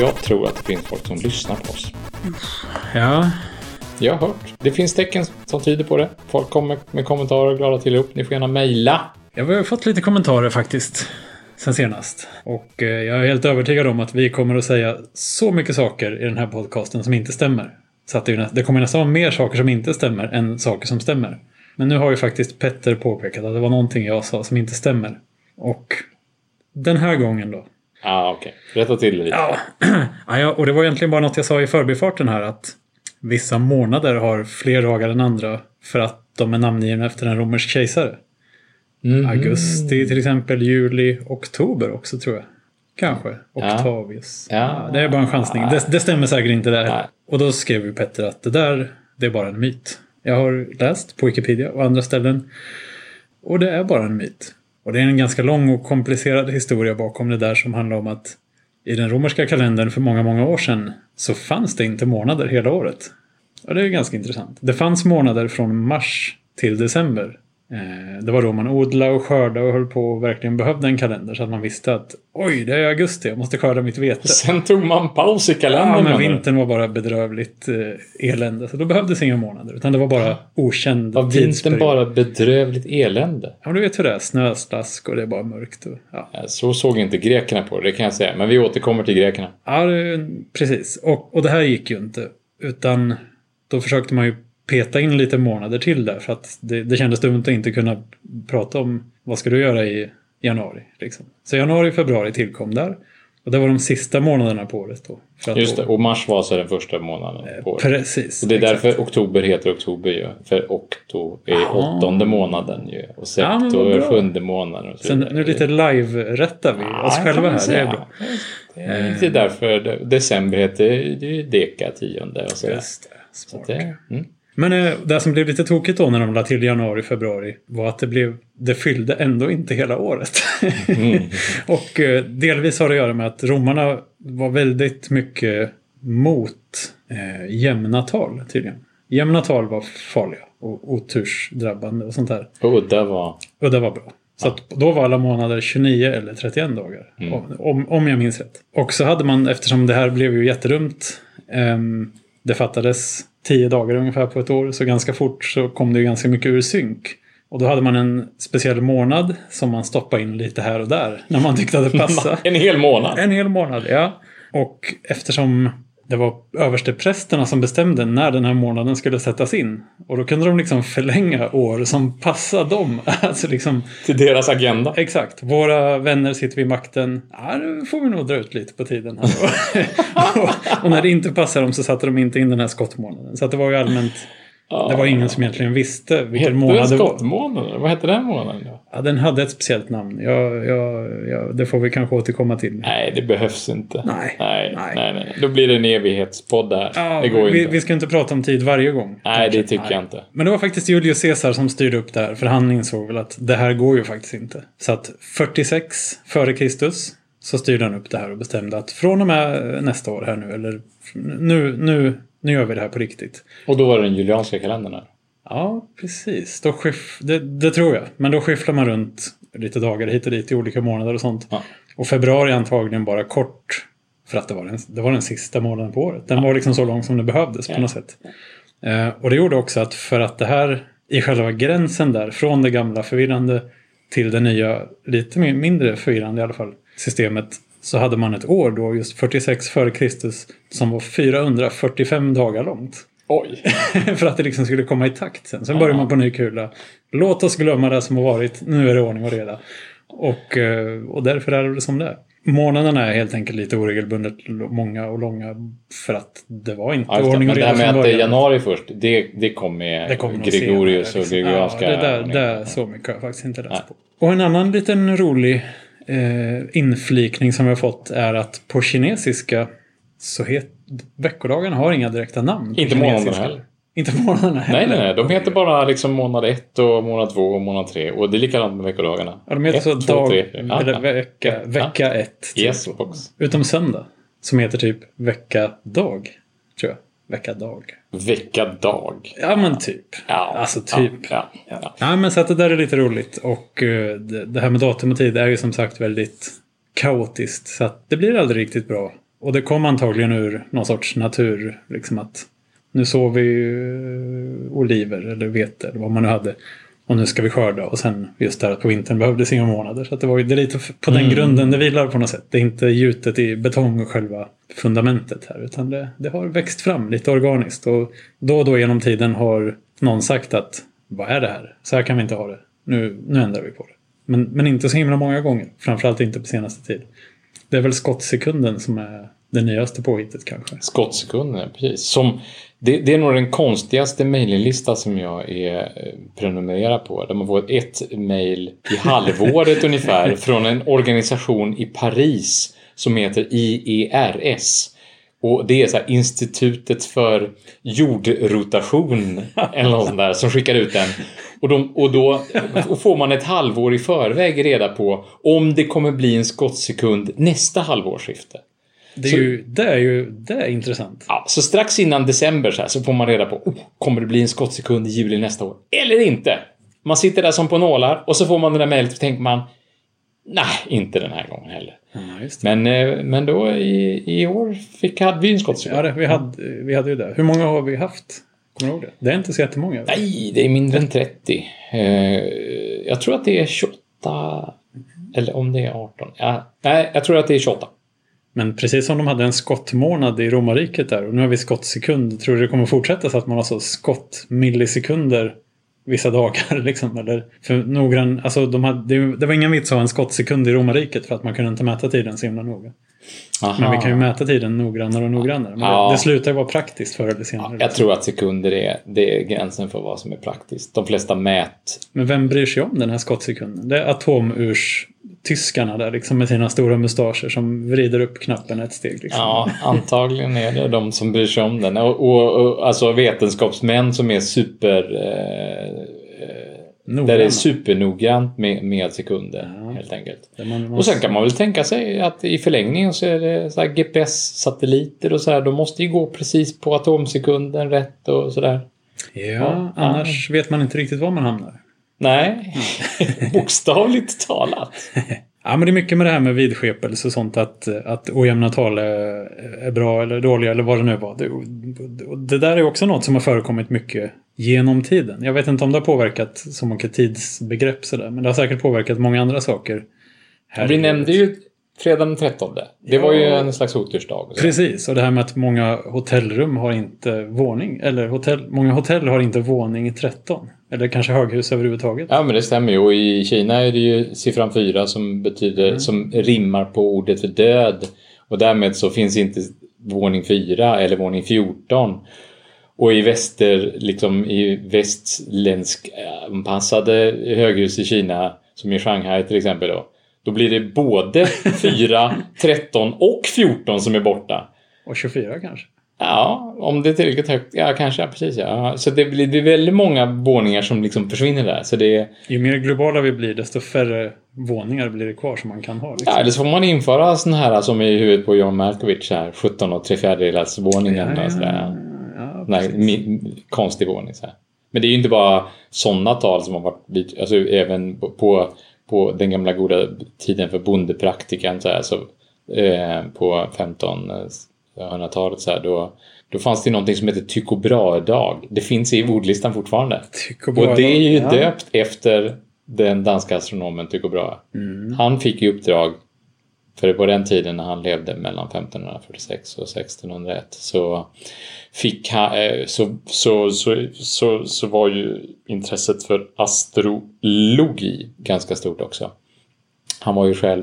Jag tror att det finns folk som lyssnar på oss. Ja, Jag har hört. Det finns tecken som tyder på det. Folk kommer med kommentarer och glada tillrop. Ni får gärna mejla. jag har fått lite kommentarer faktiskt. Sen senast. Och eh, jag är helt övertygad om att vi kommer att säga så mycket saker i den här podcasten som inte stämmer. Så att det, kommer nästan vara mer saker som inte stämmer än saker som stämmer. Men nu har ju faktiskt Petter påpekat att det var någonting jag sa som inte stämmer. Och den här gången då. Ja, ah, okej. Rätta till det lite. Ja. ja, ja, och det var egentligen bara något jag sa i förbifarten här att vissa månader har fler dagar än andra för att de är namngivna efter en romersk kejsare. Mhm. Augusti till exempel, juli, oktober också tror jag. Kanske. Octavius. Ja. det är bara en chansning. Det, det stämmer säkert inte där. Nej. Och då skrev ju Petter att det där, det är bara en myt. Jag har läst på Wikipedia och andra ställen. Och det är bara en myt. Och det är en ganska lång och komplicerad historia bakom det där som handlar om att i den romerska kalendern för många, många år sedan så fanns det inte månader hela året. Och det är ganska intressant. Det fanns månader från mars till december. Eh, Det var då man odlade och skördade och höll på och verkligen behövde en kalender så att man visste att oj, det är augusti, jag måste skörda mitt vete. Sen tog man paus i kalendern. Ja, men vintern var bara bedrövligt eh, elände. Så då behövdes inga månader. Utan det var bara okänd Var vintern tidsperiod. bara bedrövligt elände? Ja, du vet hur det är. Snöslask och det är bara mörkt. Och, ja. Ja, Så såg inte grekerna på det, det kan jag säga. Men vi återkommer till grekerna. Ja, det, precis. Och, och det här gick ju inte. Utan då försökte man ju peta in lite månader till där. För att det, det kändes dumt att inte kunna prata om vad ska du göra i januari. Liksom. Så januari och februari tillkom där. Och det var de sista månaderna på året då. Just det, och mars var alltså den första månaden på året. Precis. Och det är exakt. därför oktober heter oktober ju. För okto är Ah. åttonde månaden ju. Och Ja, är bra. sjunde månaden. Och så Sen nu lite live-rättar vi Ja, oss själva här. Det är bra. Det är därför december heter det är deka tionde och sådär. Just det. Så Smart. att det, mm. Men eh, det som blev lite tokigt då när de la till januari, februari var att det blev det fyllde ändå inte hela året. Mm. och eh, delvis har det att göra med att romarna var väldigt mycket mot eh, jämna tal tydligen. Jämna tal var farliga och otursdrabbande och sånt där. Udda var... Och det var bra. Så att då var alla månader 29 eller 31 dagar. Mm. Om, om jag minns rätt. Och så hade man, eftersom det här blev ju jättedumt. ehm, det fattades 10 dagar ungefär på ett år. Så ganska fort så kom det ganska mycket ur synk. Och då hade man en speciell månad som man stoppade in lite här och där. När man tyckte att det passade. En hel månad. En hel månad, ja. Och eftersom det var översteprästerna som bestämde när den här månaden skulle sättas in. Och då kunde de liksom förlänga år som passade dem. Alltså liksom, Till deras agenda. exakt. Våra vänner sitter vid makten. Ja, nu får vi nog dra ut lite på tiden här. och, och när det inte passade dem så satte de inte in den här skottmånaden. Så det var ju allmänt... Det var ingen som egentligen visste vilken Hette månad det var. skottmånaden? Vad hette den månaden då? Ja, den hade ett speciellt namn. Jag, jag, jag, det får vi kanske återkomma till. Nej, det behövs inte. Nej, Nej, nej. nej. nej, Då blir det en evighetspodd där. Ja, det går vi, inte. vi ska inte prata om tid varje gång. Nej, kanske. det tycker jag inte. Men det var faktiskt Julius Caesar som styrde upp det här. För han insåg väl att det här går ju faktiskt inte. Så att 46 före Kristus så styrde han upp det här och bestämde att från och med nästa år här nu, eller nu, nu, nu gör vi det här på riktigt. Och då var det den julianska kalendern här. Ja, precis. Då skiff, det, det tror jag. Men då skifflar man runt lite dagar hit och dit i olika månader och sånt. Ja. Och februari antagligen bara kort. För att det var den, det var den sista månaden på året. Den var liksom så lång som det behövdes på Ja. något sätt. Eh, och det gjorde också att för att det här i själva gränsen där, från det gamla förvirrande till det nya, lite mi- mindre förvirrande i alla fall, systemet. Så hade man ett år då, just 46 före Kristus, som var 445 dagar långt. Oj! för att det liksom skulle komma i takt sen. Sen börjar man på ny kula. Låt oss glömma det som har varit. Nu är det ordning och reda. Och, eh, och därför är det som det är. Månaderna är helt enkelt lite oregelbundet många och långa. För att det var inte Ja, just det. ordning Men och det reda här med att det är januari först, det, det kom med Det nog Gregorius senare, och liksom. gregorianska... Ja, det, där, det är så mycket har jag faktiskt inte läst på. Och en annan liten rolig eh, inflikning som vi har fått är att på kinesiska så het, veckodagarna har inga direkta namn. Inte månaderna heller. Inte månaderna heller. Nej, nej, nej. De heter bara liksom månad ett och månad två och månad tre. Och det är likadant med veckodagarna. Ja, de heter Ett, så två, dag, tre, eller vecka, vecka ett. typ. Yes, box. Utom söndag. Som heter typ vecka dag. Tror jag. Vecka dag. Vecka dag. Ja men typ. Ja. Alltså typ. Ja, ja, ja. Ja men så att det där är lite roligt. Och eh, det, här med datum och tid är ju som sagt väldigt kaotiskt. Så att det blir aldrig riktigt bra Och det kom antagligen ur någon sorts natur. Liksom att nu såg vi uh, oliver eller vete eller vad man nu hade. Och nu ska vi skörda. Och sen just där att på vintern behövdes inga månader. Så det, var, det är lite på den Mm. grunden det vilar på något sätt. Det är inte gjutet i betong och själva fundamentet här. Utan det, det har växt fram lite organiskt. Och då och då genom tiden har någon sagt att vad är det här? Så här kan vi inte ha det. Nu, nu ändrar vi på det. Men, men inte så himla många gånger. Framförallt inte på senaste tid. Det är väl skottsekunden som är det nyaste påhittet kanske. Skottsekunder, precis. Som, det, det är nog den konstigaste mailinglista som jag är eh, prenumererad på. Där man får ett mail i halvåret ungefär från en organisation i Paris som heter IERS. Och det är så här Institutet för jordrotation eller något sånt där som skickar ut den. Och, de, och då får man ett halvår i förväg reda på om det kommer bli en skottsekund nästa halvårsskifte. Det är, Så- ju, det är ju det är intressant. Ja, så strax innan december så, här, så får man reda på oh, kommer det bli en skottsekund i juli nästa år eller inte. Man sitter där som på nålar och så får man det där mejlet och tänker man nej, inte den här gången heller. Ja. Men, eh, men då i, i år fick, hade vi en skottsekund. Ja, det, vi, hade, vi hade ju det. Hur många har vi haft? Kommer du ihåg det? Det är inte så jättemånga. Nej, det är mindre än 30. Eh, jag tror att det är 28 eller om det är 18. Ja, nej, jag tror att det är 28. Men precis som de hade en skottmånad i romarriket där och nu har vi skottsekund. Tror du det kommer fortsätta så att man har så skott millisekunder vissa dagar liksom? Eller för noggrann, alltså de hade, det, var ingen vits att ha en skottsekund i romarriket för att man kunde inte mäta tiden så himla noga. Men vi kan ju mäta tiden noggrannare och noggrannare. Men Ja. det, det slutar ju vara praktiskt förr eller senare. Ja, jag tror att sekunder är, det är gränsen för vad som är praktiskt. De flesta mät... Men vem bryr sig om den här skottsekunden? Det är atomurs-tyskarna där liksom med sina stora mustascher som vrider upp knappen ett steg. Liksom. Ja, antagligen är det de som bryr sig om den. Och, och, och alltså vetenskapsmän som är super... Eh, eh, där det är supernoggrant med, med sekunder, Ja. helt enkelt. Där man Och sen kan man väl tänka sig att i förlängningen så är det så GPS-satelliter och så här. De måste ju gå precis på atomsekunden rätt och sådär. Ja, Ja, annars vet man inte riktigt var man hamnar. Nej, bokstavligt talat. Ja, men det är mycket med det här med vidskepelse och sånt att, att ojämna tal är, bra eller dåliga eller vad det nu var. Det, det där är också något som har förekommit mycket genom tiden. Jag vet inte om det har påverkat så mycket tidsbegrepp sådär, men det har säkert påverkat många andra saker. här Vi nämnde ju fredag den 13. Det Ja. var ju en slags otursdag. Precis, och det här med att många hotellrum har inte våning. Eller hotell, många hotell har inte våning 13. Eller kanske höghus överhuvudtaget. Ja, men det stämmer ju. Och i Kina är det ju siffran 4 som betyder, som rimmar på ordet för död. Och därmed så finns inte våning 4 eller våning 14. Och i väster, liksom i västländsk eh, anpassade höghus i Kina, som i Shanghai till exempel då, då blir det både 4, 13 och 14 som är borta. Och 24 kanske. Ja, om det är tillräckligt högt. Ja, kanske. Ja, precis. Ja. Så det blir, det är väldigt många våningar som liksom försvinner där. Så det Ju mer globala vi blir desto färre våningar blir det kvar som man kan ha. Liksom. Ja, eller så får man införa sån här som är i huvudet på John Malkovich, här 17 och 3 fjärdedels våningen ja, här precis. mi- konstig våning så här. Men det är ju inte bara sådana tal som har varit, alltså även på- på, den gamla goda tiden för bondepraktikan så här, så eh, på 1500-talet så här, då, då fanns det någonting som heter Tycho Brahe-dag. Det finns i ordlistan fortfarande. Tycho Brahe Och det är ju ja. döpt efter den danska astronomen Tycho Brahe. Mm. Han fick ju uppdrag, för på den tiden när han levde mellan 1546 och 1601 så fick han, eh, så, så, så, så, så var ju intresset för astrologi ganska stort också. Han var ju själv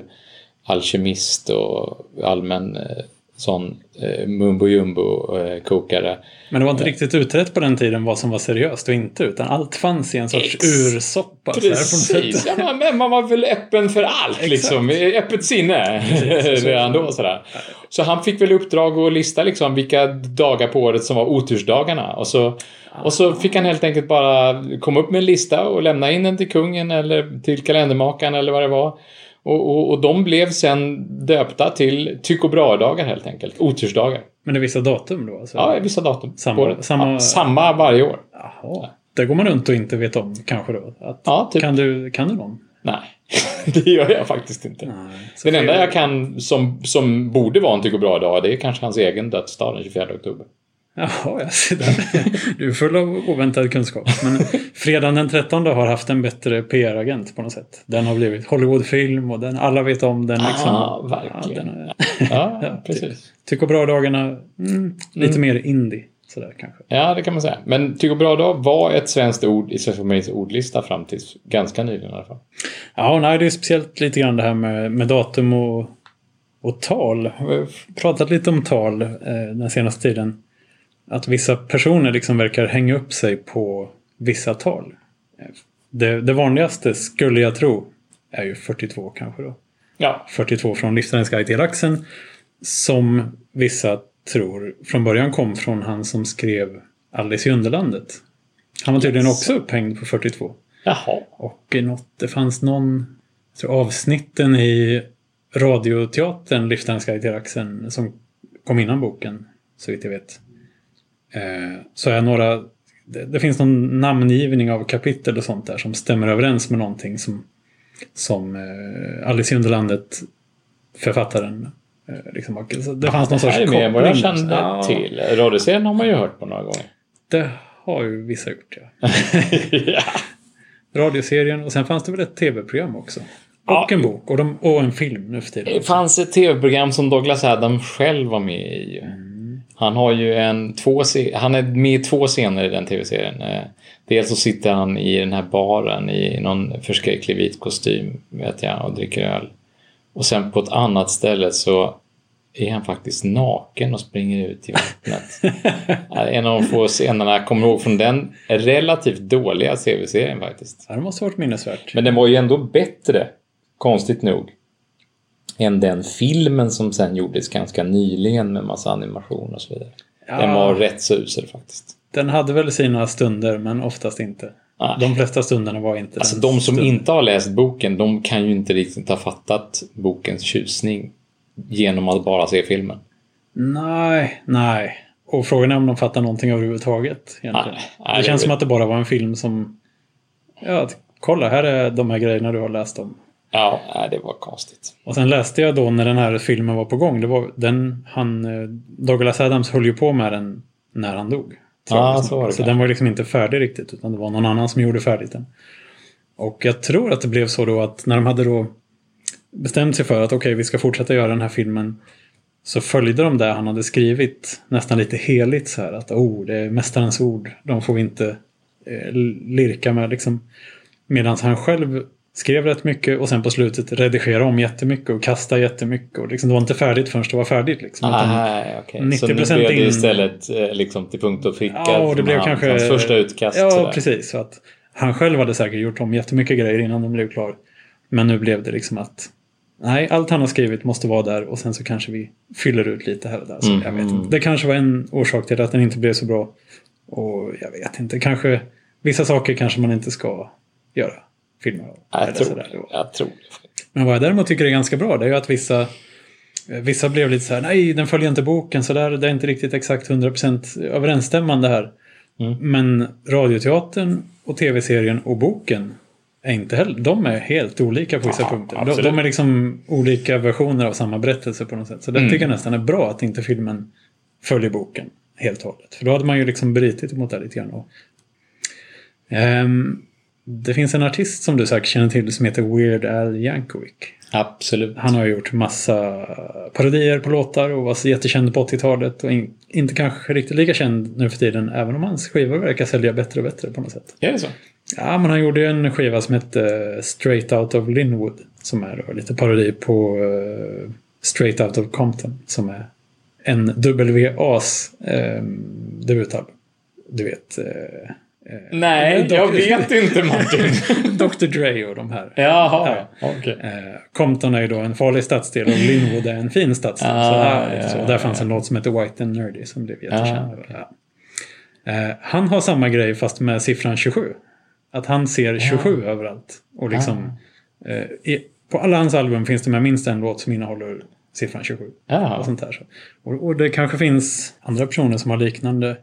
alkemist och allmän eh, sån eh, mumbo jumbo eh, kokare. Men det var inte riktigt utrett på den tiden vad som var seriöst och inte. Utan allt fanns i en sorts Ex- ursoppa. Precis, ja, men- men man var väl öppen för allt Exakt. liksom. Öppet sinne Precis, redan då sådär. Så han fick väl uppdrag att lista liksom vilka dagar på året som var otursdagarna. Och så, och så fick han helt enkelt bara komma upp med en lista och lämna in den till kungen eller till kalendermakaren eller vad det var. Och, och, och de blev sen döpta till Tycho Brahe-dagar helt enkelt. Otursdagar. Men det är vissa datum då? Alltså. Ja, vissa datum. Samma- samma- Ja, samma varje år. Jaha. Där går man runt och inte vet om kanske då? Att, Ja, typ. kan, du, kan du någon? Nej, det gör jag faktiskt inte. Nej. Den enda jag kan som, som borde vara en Tycho Brahe-dag, det är kanske hans egen dödsdag den 24 oktober. Jaha, jag ser där. Du är full av oväntad kunskap. Men fredagen den 13 har haft en bättre PR-agent på något sätt. Den har blivit Hollywoodfilm och den, alla vet om den. Liksom. Ah, verkligen. Ja, den Ja, Ja, precis. Tycker bra-dagarna, mm, lite mer indie. Sådär kanske. Ja, det kan man säga. Men Tycho Brahe-dag var ett svenskt ord i Svenska Familjens ordlista fram till ganska nyligen i alla fall. Ja, nej, det är speciellt lite grann det här med, med datum och, och tal. Vi har pratat lite om tal eh, den senaste tiden. Att vissa personer liksom verkar hänga upp sig på vissa tal. Det, det vanligaste, skulle jag tro, är ju 42 kanske då. Ja, 42 från Livsfarens guide till laxen. Som vissa tror från början kom från han som skrev Alice i Underlandet. Han var tydligen Yes. också upphängd på 42. jaha. Och något, det fanns någon tror avsnitten i radioteatern Livsfarens guide till laxen som kom innan boken, så vitt jag vet. Eh, så är några det, det finns någon namngivning av kapitel och sånt där som stämmer överens med någonting som, som eh, Alice i Underlandet författaren eh, liksom, det fanns någon Det sorts här är mer vad jag koppling. kände Ja, till. Radioserien har man ju hört på några gånger. Det har ju vissa gjort ja. ja. Radioserien och sen fanns det väl ett tv-program också. Och Ja. en bok och, de, och en film nu för tiden. Det fanns ett tv-program som Douglas Adam själv var med i. Han har ju en, två, han är med i två scener i den tv-serien. Eh, Dels så sitter han i den här baren i någon förskräcklig vit kostym, vet jag, och dricker öl. Och sen på ett annat ställe så är han faktiskt naken och springer ut i vattnet. Är en av de få scenerna jag kommer ihåg från den relativt dåliga tv-serien faktiskt. Ja, det måste ha varit minnesvärt. Men den var ju ändå bättre, konstigt nog, än den filmen som sen gjordes ganska nyligen med massa animation och så vidare. Ja. Den var rätt så usel faktiskt. Den hade väl sina stunder men oftast inte. Nej. De flesta stunderna var inte Alltså de som stunden. inte har läst boken, de kan ju inte riktigt ha fattat bokens tjusning genom att bara se filmen. Nej, nej. Och frågan är om de fattar någonting överhuvudtaget. Nej, nej, det känns som att det bara var en film som... Ja, kolla här är de här grejerna du har läst om. Ja, det var konstigt. Och sen läste jag då när den här filmen var på gång. Det var den, han, eh, Douglas Adams höll ju på med den när han dog. Ja, så var det så den var liksom inte färdig riktigt. Utan det var någon annan som gjorde färdigt den. Och jag tror att det blev så då att när de hade då bestämt sig för att okej, vi ska fortsätta göra den här filmen. Så följde de det han hade skrivit nästan lite heligt så här. Att oh, det är mästarens ord. De får vi inte eh, lirka med liksom. Medan han själv skrev rätt mycket och sen på slutet redigerade om jättemycket och kastade jättemycket. Och liksom, det var inte färdigt förrän det var färdigt. Liksom, utan- Nej, okej. Så nu 90% blev det in- istället eh, liksom till punkt och pricka. Ja, och det blev hans, kanske... hans första utkast. Ja, sådär. precis. Så att han själv hade säkert gjort om jättemycket grejer innan den blev klar. Men nu blev det liksom att nej, allt han har skrivit måste vara där och sen så kanske vi fyller ut lite här och där. Så Mm, jag vet mm. inte. Det kanske var en orsak till att den inte blev så bra. Och jag vet inte, kanske vissa saker kanske man inte ska göra filmer av. Jag tror, sådär. jag tror det. Men vad jag däremot tycker är ganska bra det är ju att vissa eh, Vissa blev lite så här, nej den följer inte boken så där, det är inte riktigt exakt 100% överensstämmande här. Mm. Men radioteatern och tv-serien och boken är inte heller, de är helt olika på vissa Ja, punkter. De, de är liksom olika versioner av samma berättelse på något sätt. Så det Mm. tycker jag nästan är bra att inte filmen följer boken helt och hållet. För då hade man ju liksom brutit emot det lite grann. Och, Ehm, det finns en artist som du säkert känner till som heter Weird Al Yankovic. Absolut. Han har gjort massa parodier på låtar och var så jättekänd på 80-talet och in, inte kanske riktigt lika känd nu för tiden även om hans skivor verkar sälja bättre och bättre på något sätt. Är det så? Ja, men han gjorde ju en skiva som hette Straight Out of Linwood som är lite parodi på eh, Straight Out of Compton som är en WAs eh, debutalbum. Du vet. Eh, eh, Nej, Dr. jag vet inte Martin. Dr. Dre och de här. Jaha, okej. Eh, Compton är ju då en farlig stadsdel och Linwood är en fin stadsdel. Ah, så, ja, ja, så ja, där fanns ja. en låt som heter White and Nerdy som blev jättekänd. Ah, ja. eh, han har samma grej fast med siffran 27. Att han ser 27 överallt. Och liksom, Ah. eh, i, på alla hans album finns det med minst en låt som innehåller siffran 27. Jaha. Och sånt där. Och, och det kanske finns andra personer som har liknande.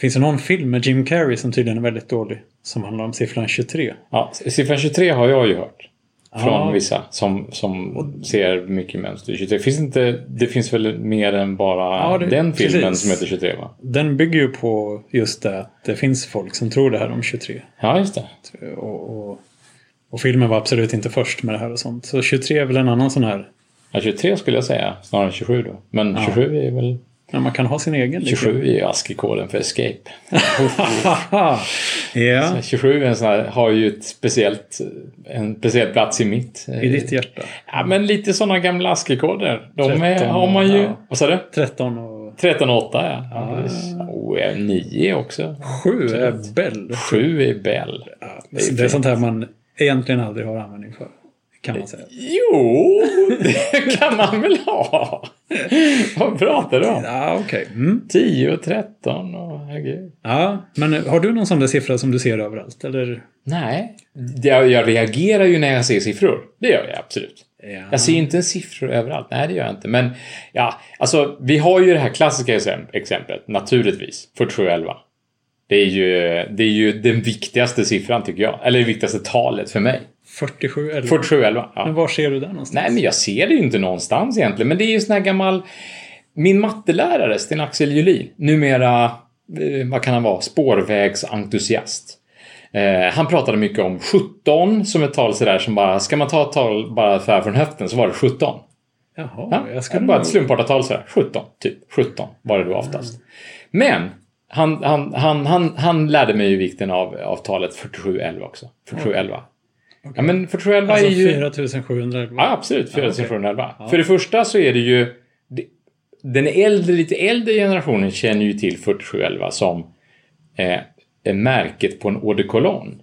Det finns ju någon film med Jim Carrey som tydligen är väldigt dålig. Som handlar om siffran 23. Ja, siffran 23 har jag ju hört. Från Ja. vissa som, som ser mycket mönster i 23. Finns inte, det finns väl mer än bara Ja, det- den filmen precis. som heter 23 va? Den bygger ju på just det att det finns folk som tror det här om 23. Ja, just det. Och, och, och filmen var absolut inte först med det här och sånt. Så 23 är väl en annan sån här... Ja, 23 skulle jag säga, snarare än 27 då. Men 27 är väl... Ja, man kan ha sin egen. liksom. 27 är ju ASCII-koden för escape. Ja, 27 är en sån här, har ju ett speciellt, en speciell plats i mitt. i ditt hjärta. Ja, men lite sådana gamla ASCII-koder. De är, 13, har man ju... ja. Vad sa du? 13 och 13 och 8 ja. Och eh, 9 också. 7 är Bell. 7 är Bell. Ja, Det är det är sånt här man egentligen aldrig har användning för. Kan man säga. Jo, det kan man väl ha. Vad pratar du om? Ja, okej. Mm. 10 och 13 och herregud. Ja, men har du någon sån där siffra som du ser överallt? Eller? Nej, jag, jag reagerar ju när jag ser siffror. Det gör jag absolut. Ja. Jag ser inte siffror överallt. Nej, det gör jag inte. Men ja, alltså vi har ju det här klassiska exemp- exemplet, naturligtvis. 4711. Det är ju, det är ju den viktigaste siffran tycker jag. Eller det viktigaste talet för mig. 47 eller? 4711. Ja. Men var ser du det någonstans? Nej, men jag ser det ju inte någonstans egentligen. Men det är ju sån här gammal... Min mattelärare, Sten-Axel Julin, numera, eh, vad kan han vara, spårvägsentusiast. Eh, han pratade mycket om 17 som ett tal sådär som bara, ska man ta ett tal bara för från höften så var det 17. Jaha, Ja, jag skulle bara ett slumpartat tal sådär. 17, typ. 17 var det då oftast. Men han, han, han, han, han lärde mig ju vikten av, av talet 4711 också. 4711. Ja, men 4711 Alltså är ju... 4711. Ja, absolut. Ja, okej. 4711. Ja. För det första så är det ju... Den äldre, lite äldre generationen känner ju till 4711 som eh, är märket på en eau de cologne.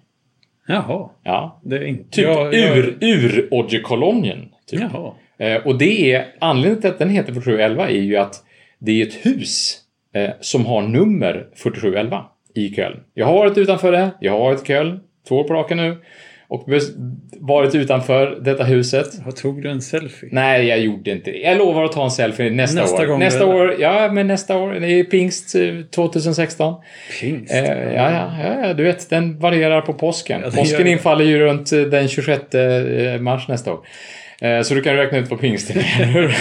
Jaha. Ja. Det är inte... Typ jag, jag... ur, ur eau de colognen. Typ. Jaha. Eh, och det är... Anledningen till att den heter 4711 är ju att det är ett hus eh, som har nummer 4711 i Köln. Jag har varit utanför det. Jag har varit i Köln två år på raken nu. Och varit utanför detta huset. Vad tog du en selfie? Nej, jag gjorde inte det. Jag lovar att ta en selfie nästa, Nästa år. gång nästa år, ja men nästa år. Det är pingst eh, 2016. Pingst. Eh, ja, ja, ja, ja, du vet, den varierar på påsken. Ja, påsken infaller ju runt eh, den 26 eh, mars nästa år. Eh, Så du kan räkna ut vad pingst är?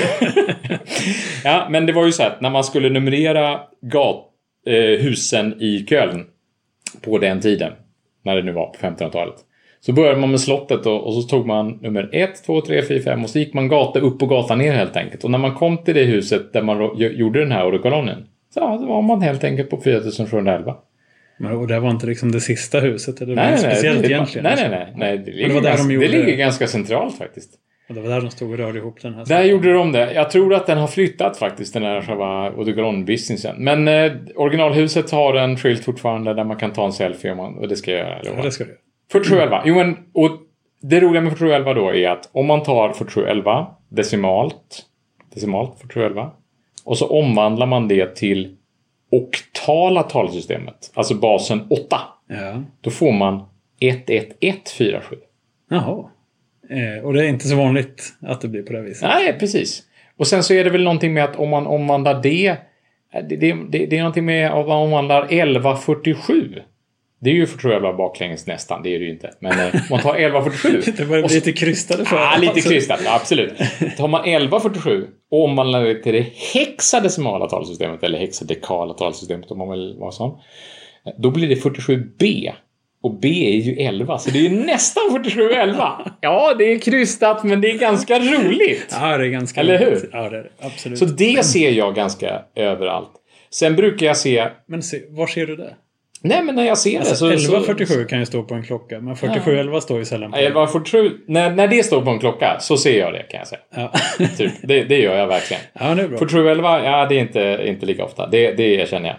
Ja, men det var ju så att när man skulle numrera gat, eh, husen i Köln på den tiden, när det nu var på 1500-talet. Så började man med slottet och, och så tog man nummer 1, 2, 3, 4, 5 och så gick man gata upp och gata ner helt enkelt. Och när man kom till det huset där man gjorde den här orderkolonnen så ja, var man helt enkelt på 4711. Men, och det var inte liksom det sista huset? Eller Nej, nej, nej, speciellt det, egentligen? Nej, nej, nej. nej det, ligger det ganska, de gjorde- det ligger ganska centralt faktiskt. Och det var där de stod och rörde ihop den här. Där gjorde de det. Jag tror att den har flyttat faktiskt, den här själva Odegaron-businessen. Men eh, originalhuset har en skylt fortfarande där man kan ta en selfie om man, och det ska jag göra. Ja, det ska du göra. 4711. Jo, men, och det roliga med 4711 då är att om man tar 4711 decimalt, decimalt 4711 och så omvandlar man det till oktala talsystemet, alltså basen 8, Ja. då får man 11147. Jaha. Eh, och det är inte så vanligt att det blir på det viset. Nej, precis. Och sen så är det väl någonting med att om man omvandlar det, det, det, det, det är någonting med att man omvandlar 1147. Det är ju 4711 baklänges nästan, det är det ju inte. Men eh, man tar 1147. Det börjar bli så- lite krystade för Ja, lite alltså. krystat. Absolut. Tar man 1147 och omvandlar det till det hexadecimala talsystemet, eller hexadekala talsystemet om man vill vara sån. Då blir det 47b. Och B är ju 11, så det är nästan 4711. Ja, det är krystat, men det är ganska roligt. Ja, det är ganska Eller hur? Ja, det är det. Absolut. Så det ser jag ganska överallt. Sen brukar jag se... Men se, var ser du det? Nej, men när jag ser Alltså, det så... 1147 kan ju stå på en klocka, men 4711 står ju sällan på Så, 1147, när, när det står på en klocka så ser jag det kan jag säga. Ja. Typ, det, det gör jag verkligen. ja, det är bra. 4711, ja det är inte, inte lika ofta. Det, det erkänner jag.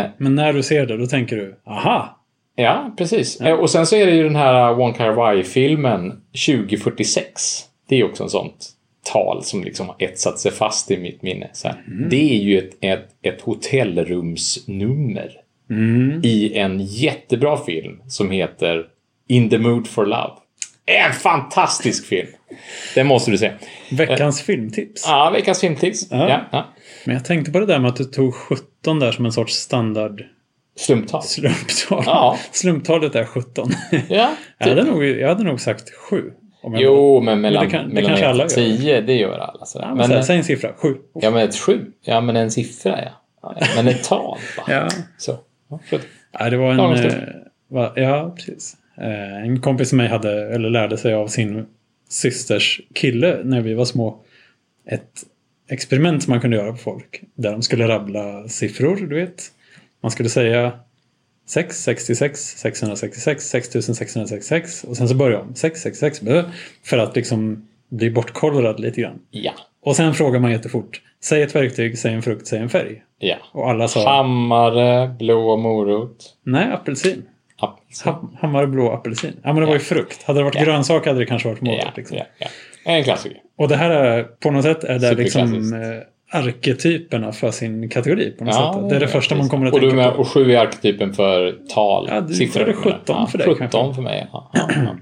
Eh, Men när du ser det, då tänker du aha! ja, precis. Eh, och sen så är det ju den här Wong Kar Wai-filmen 2046. Det är också en sånt tal som liksom har etsat sig fast i mitt minne. Så här. Det är ju ett, ett, ett hotellrumsnummer Mm. i en jättebra film som heter In the Mood for Love. En fantastisk film! Den måste du se. Veckans filmtips. Ja, veckans filmtips. Ja. Ja. Ja, Men jag tänkte på det där med att du tog 17 där som en sorts standard Slumptal. slumptal. Ja. Slumptalet är 17. Ja, jag, hade nog, jag hade nog sagt 7. Om jag- Jo, men mellan, det kan- det mellan kanske ett alla och gör. tio, det gör alla. Ja, men, men, säg en siffra. Sju. ja, men ett sju. Ja, men en siffra, ja. ja ja, men ett tal, va? Ja. Så. Ja. Ja, det var en... Dagens Eh, va, ja, precis. Eh, en kompis som mig hade, eller lärde sig av sin systers kille när vi var små. Ett experiment som man kunde göra på folk. Där de skulle rabbla siffror, du vet. Man skulle säga 6, 66, 666, 6666 och sen så börja om. 666 blö, för att liksom bli bortkollrad lite grann. Ja. Och sen frågar man jättefort. Säg ett verktyg, säg en frukt, säg en färg. Ja. Och alla sa Hammare, blå morot. nej, apelsin. Apelsin. Ha- Hammare, blå, apelsin. Ja, men det var ju frukt. Hade det varit Ja. grönsak hade det kanske varit morot. Ja, liksom. ja, ja. En klassiker. Och det här är på något sätt är det liksom eh, arketyperna för sin kategori. På något Ja, sätt. Det är det ja, första man kommer att och, du tänka med, på. och sju är arketypen för tal. Ja, du- siffror. är det 17 ja, för dig 17 kanske. för mig. Ja, ja, ja.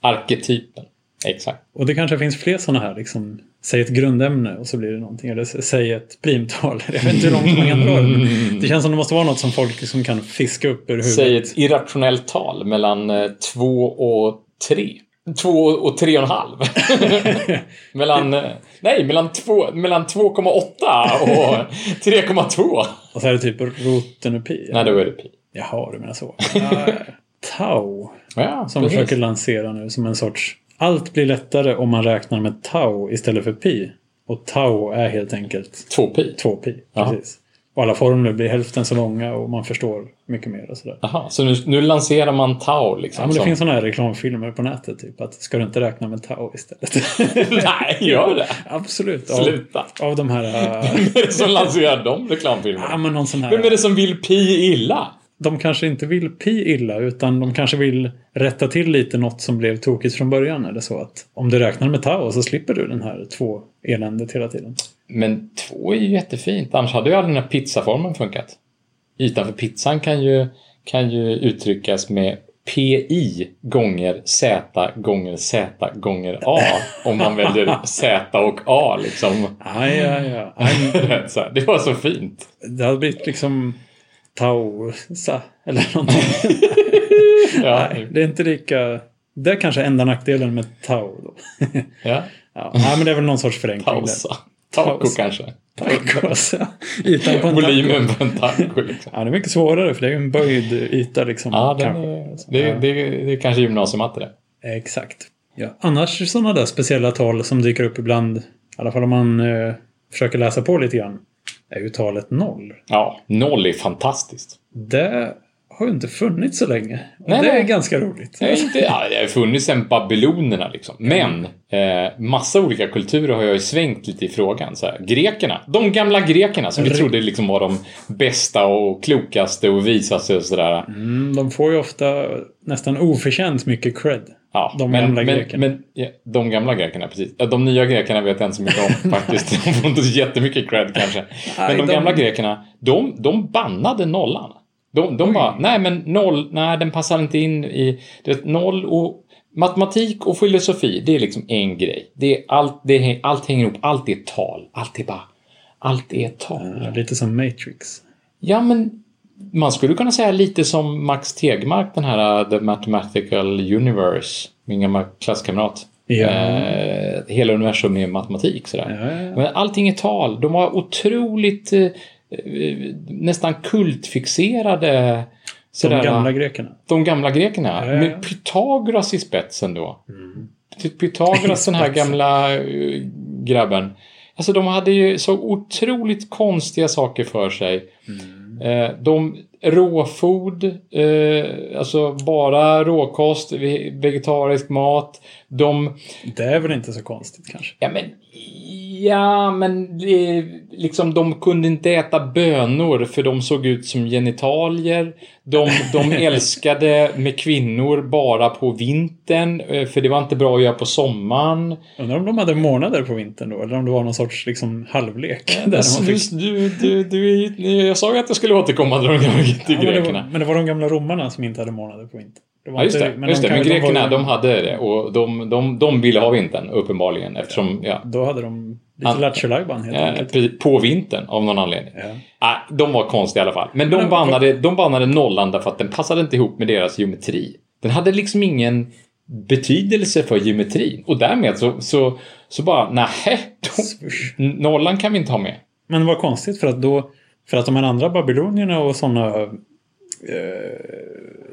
Arketypen. Exakt. Och det kanske finns fler sådana här. Liksom, säg ett grundämne och så blir det någonting. Eller säg ett primtal. Jag vet inte hur långt man kan dra det. Det känns som det måste vara något som folk liksom kan fiska upp ur huvudet. Säg ett irrationellt tal mellan eh, två och tre. Två och tre och en halv. mellan, eh, nej, mellan, två, mellan 2,8 och 3,2. Och så är det typ roten ur pi. Nej, då är det pi. Jaha, du menar så. Tau. Ja, Som precis. försöker lansera nu som en sorts... Allt blir lättare om man räknar med tau istället för pi. Och tau är helt enkelt Två pi. 2 pi. Precis. Och alla formler blir hälften så långa och man förstår mycket mer och sådär. Jaha, så nu, nu lanserar man tau liksom. Ja, men det som- finns sådana här reklamfilmer på nätet. Typ att ska du inte räkna med tau istället? Nej, gör det. Absolut. Av, Sluta. av de här... Vem är det som lanserar de ja, reklamfilmerna? men någon sån Vem är här... det som vill pi illa? De kanske inte vill pi illa utan de kanske vill rätta till lite något som blev tokigt från början. Eller så att om du räknar med tau så slipper du den här två eländet hela tiden. Men två är ju jättefint. Annars hade ju aldrig den här pizzaformen funkat. Ytan för pizzan kan ju, kan ju uttryckas med PI gånger Z gånger Z gånger A. Om man väljer Z och A liksom. Aj. Så här, det var så fint. Det hade blivit liksom Tausa eller någonting. Ja, Nej, det är inte lika... Det är kanske enda nackdelen med Tau. Då. ja. ja. Nej, men det är väl någon sorts förenkling. pausa. Taco Pausa. kanske. Tacos, ja. Ytan på en Volymen taco. på en taco. Liksom. Ja, det är mycket svårare för det är ju en böjd yta liksom. Ja, den är, det, Ja. det, det är kanske gymnasiematte det. Exakt. Ja. Annars sådana där speciella tal som dyker upp ibland, i alla fall om man eh, försöker läsa på lite grann, är ju talet noll. Ja, noll är fantastiskt. Det har ju inte funnits så länge. Och Nej, det är nej. ganska roligt. Är inte, ja, det har funnits sen babylonerna liksom. Men eh, massa olika kulturer har jag ju svängt lite i frågan. Så här, grekerna, de gamla grekerna som vi Re- trodde liksom var de bästa och klokaste och visaste och sådär. Mm, de får ju ofta nästan oförtjänt mycket cred. Ja, De men, gamla men, grekerna. Men, ja, de gamla grekerna, precis. De nya grekerna vet jag inte så mycket om faktiskt. De får inte så jättemycket cred kanske. Men de, de- gamla grekerna, de, de bannade nollan. De, de bara, nej men noll, nej den passar inte in i... Du vet, noll och matematik och filosofi, det är liksom en grej. Det är allt, det är, allt hänger ihop, allt är tal. Allt är bara... Allt är tal. Ja, lite som Matrix. Ja, men man skulle kunna säga lite som Max Tegmark, den här uh, The Mathematical Universe, min gamla klasskamrat. Ja. Eh, hela universum är matematik sådär. Ja, ja. Men allting är tal. De var otroligt eh, eh, nästan kultfixerade. De sådär, gamla grekerna. de gamla grekerna. Med Pythagoras i spetsen då. Ty- Pythagoras, den här gamla eh, grabben. Alltså de hade ju så otroligt konstiga saker för sig. Eh, de råfod, eh, alltså bara råkost, ve- vegetarisk mat. De, Det är väl inte så konstigt kanske. ja men, ja men det, liksom de kunde inte äta bönor för de såg ut som genitalier. De, de älskade med kvinnor bara på vintern, eh, för det var inte bra att göra på sommaren. Undrar om de hade månader på vintern då? Eller om det var någon sorts liksom, halvlek. där Alltså, fick... du, du, du, jag sa ju att jag skulle återkomma till de gamla till ja, men, det grekerna. var, men det var de gamla romarna som inte hade månader på vintern. Det Ja, just inte- det. Men, just det. de men kan- grekerna, var- de hade det. Och de, de, de ville ha vintern, uppenbarligen. Eftersom, ja, Då hade de lite Ja. lattjo helt eh, enkelt. precis, på vintern av någon anledning. Ja. Ah, de var konstiga i alla fall. Men de Men- bannade, de bannade nollan därför att den passade inte ihop med deras geometri. Den hade liksom ingen betydelse för geometrin. Och därmed så, så, så bara, Swish. nollan kan vi inte ha med. Men vad konstigt för att då för att de här andra babylonierna och sådana eh,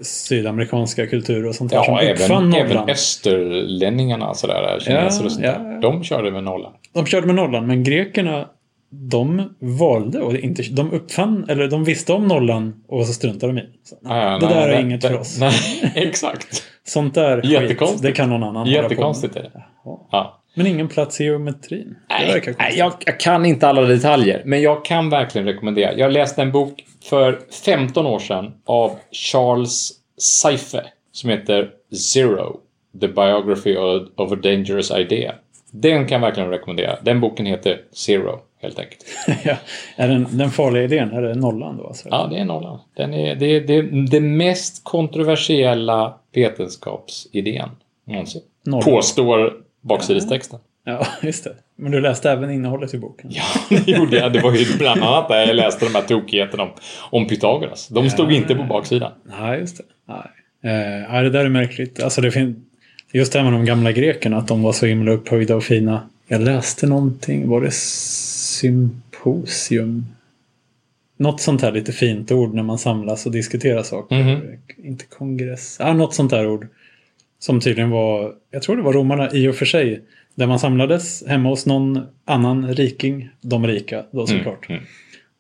sydamerikanska kulturer och sånt där Ja, som även, även österlänningarna sådär, kineser och sånt ja, där. ja. De körde med nollan. De körde med nollan men grekerna de valde och inte, de uppfann, eller de visste om nollan och så struntade de i. Så, Ja, det nej, där är det- inget för oss. Nej, exakt. Sånt där skit, Jättekonstigt. det kan någon annan hålla på. Jättekonstigt är det. Ja. Men ingen plats i geometrin. Nej, nej jag, jag kan inte alla detaljer, men jag kan verkligen rekommendera. Jag läste en bok för 15 år sedan av Charles Seife som heter Zero, The Biography of a Dangerous Idea. Den kan jag verkligen rekommendera. Den boken heter Zero, helt enkelt. ja. Är den, den farliga idén, är det nollan då? Alltså? Ja, det är nollan. Den är, det är det, den mest kontroversiella vetenskapsidén någonsin. Nollan. Påstår baksidestexten. ja, just det. Men du läste även innehållet i boken? Ja, det gjorde jag. Det var ju bland annat där jag läste de här tokigheterna om, om Pythagoras. De stod inte på baksidan. Nej, just det. Nej. Eh, det där är märkligt. Alltså det finns... Just det här med de gamla grekerna, att de var så himla upphöjda och fina. Jag läste någonting, var det symposium? Något sånt här lite fint ord när man samlas och diskuterar saker. Mhm. Inte kongress. Ja, något sånt där ord. Som tydligen var, jag tror det var romarna i och för sig. Där man samlades hemma hos någon annan riking. De rika då såklart. Mm.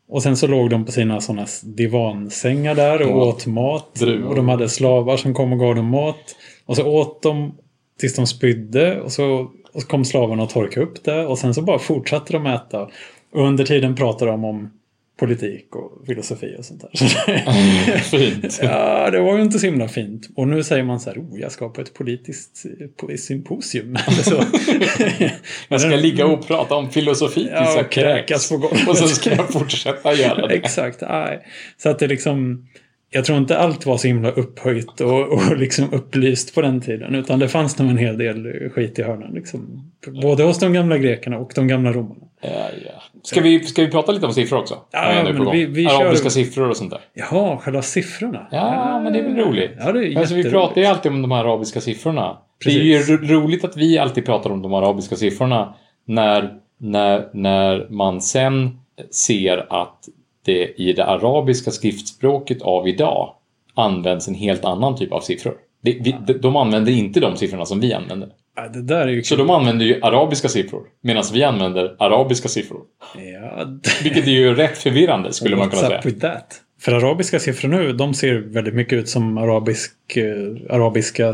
Och sen så låg de på sina sådana divansängar där och Ja. åt mat. Druvor. Och de hade slavar som kom och gav dem mat. Och så åt de tills de spydde. Och så, och så kom slavarna och torkade upp det. Och sen så bara fortsatte de äta. Och under tiden pratade de om politik och filosofi och sånt där. Så det, Fint. ja, det var ju inte så himla fint. Och nu säger man så här, oh, jag ska på ett politiskt på ett symposium. Eller så. Jag ska ligga och prata om filosofi tills Ja, jag på golvet. Och så ska jag fortsätta göra det. Exakt, nej. Så att det liksom... Jag tror inte allt var så himla upphöjt och, och liksom upplyst på den tiden. Utan det fanns nog en hel del skit i hörnan. Liksom. Både hos de gamla grekerna och de gamla romarna. Ja, ja. Ska, vi, ska vi prata lite om siffror också? Ja, men vi- vi kör- Arabiska siffror och sånt där. Jaha, själva siffrorna. Ja, men det är väl roligt. Ja, det är alltså, vi pratar ju alltid om de arabiska siffrorna. Det är Precis. ju ro- roligt att vi alltid pratar om de arabiska siffrorna när, när, när man sen ser att det i det arabiska skriftspråket av idag används en helt annan typ av siffror. Det, vi, de, de använder inte de siffrorna som vi använder. Ja, det Så de använder ju arabiska siffror medan vi använder arabiska siffror. Ja, Vilket är ju rätt förvirrande skulle man kunna säga. with that? För arabiska siffror nu, de ser väldigt mycket ut som arabisk, eh, arabiska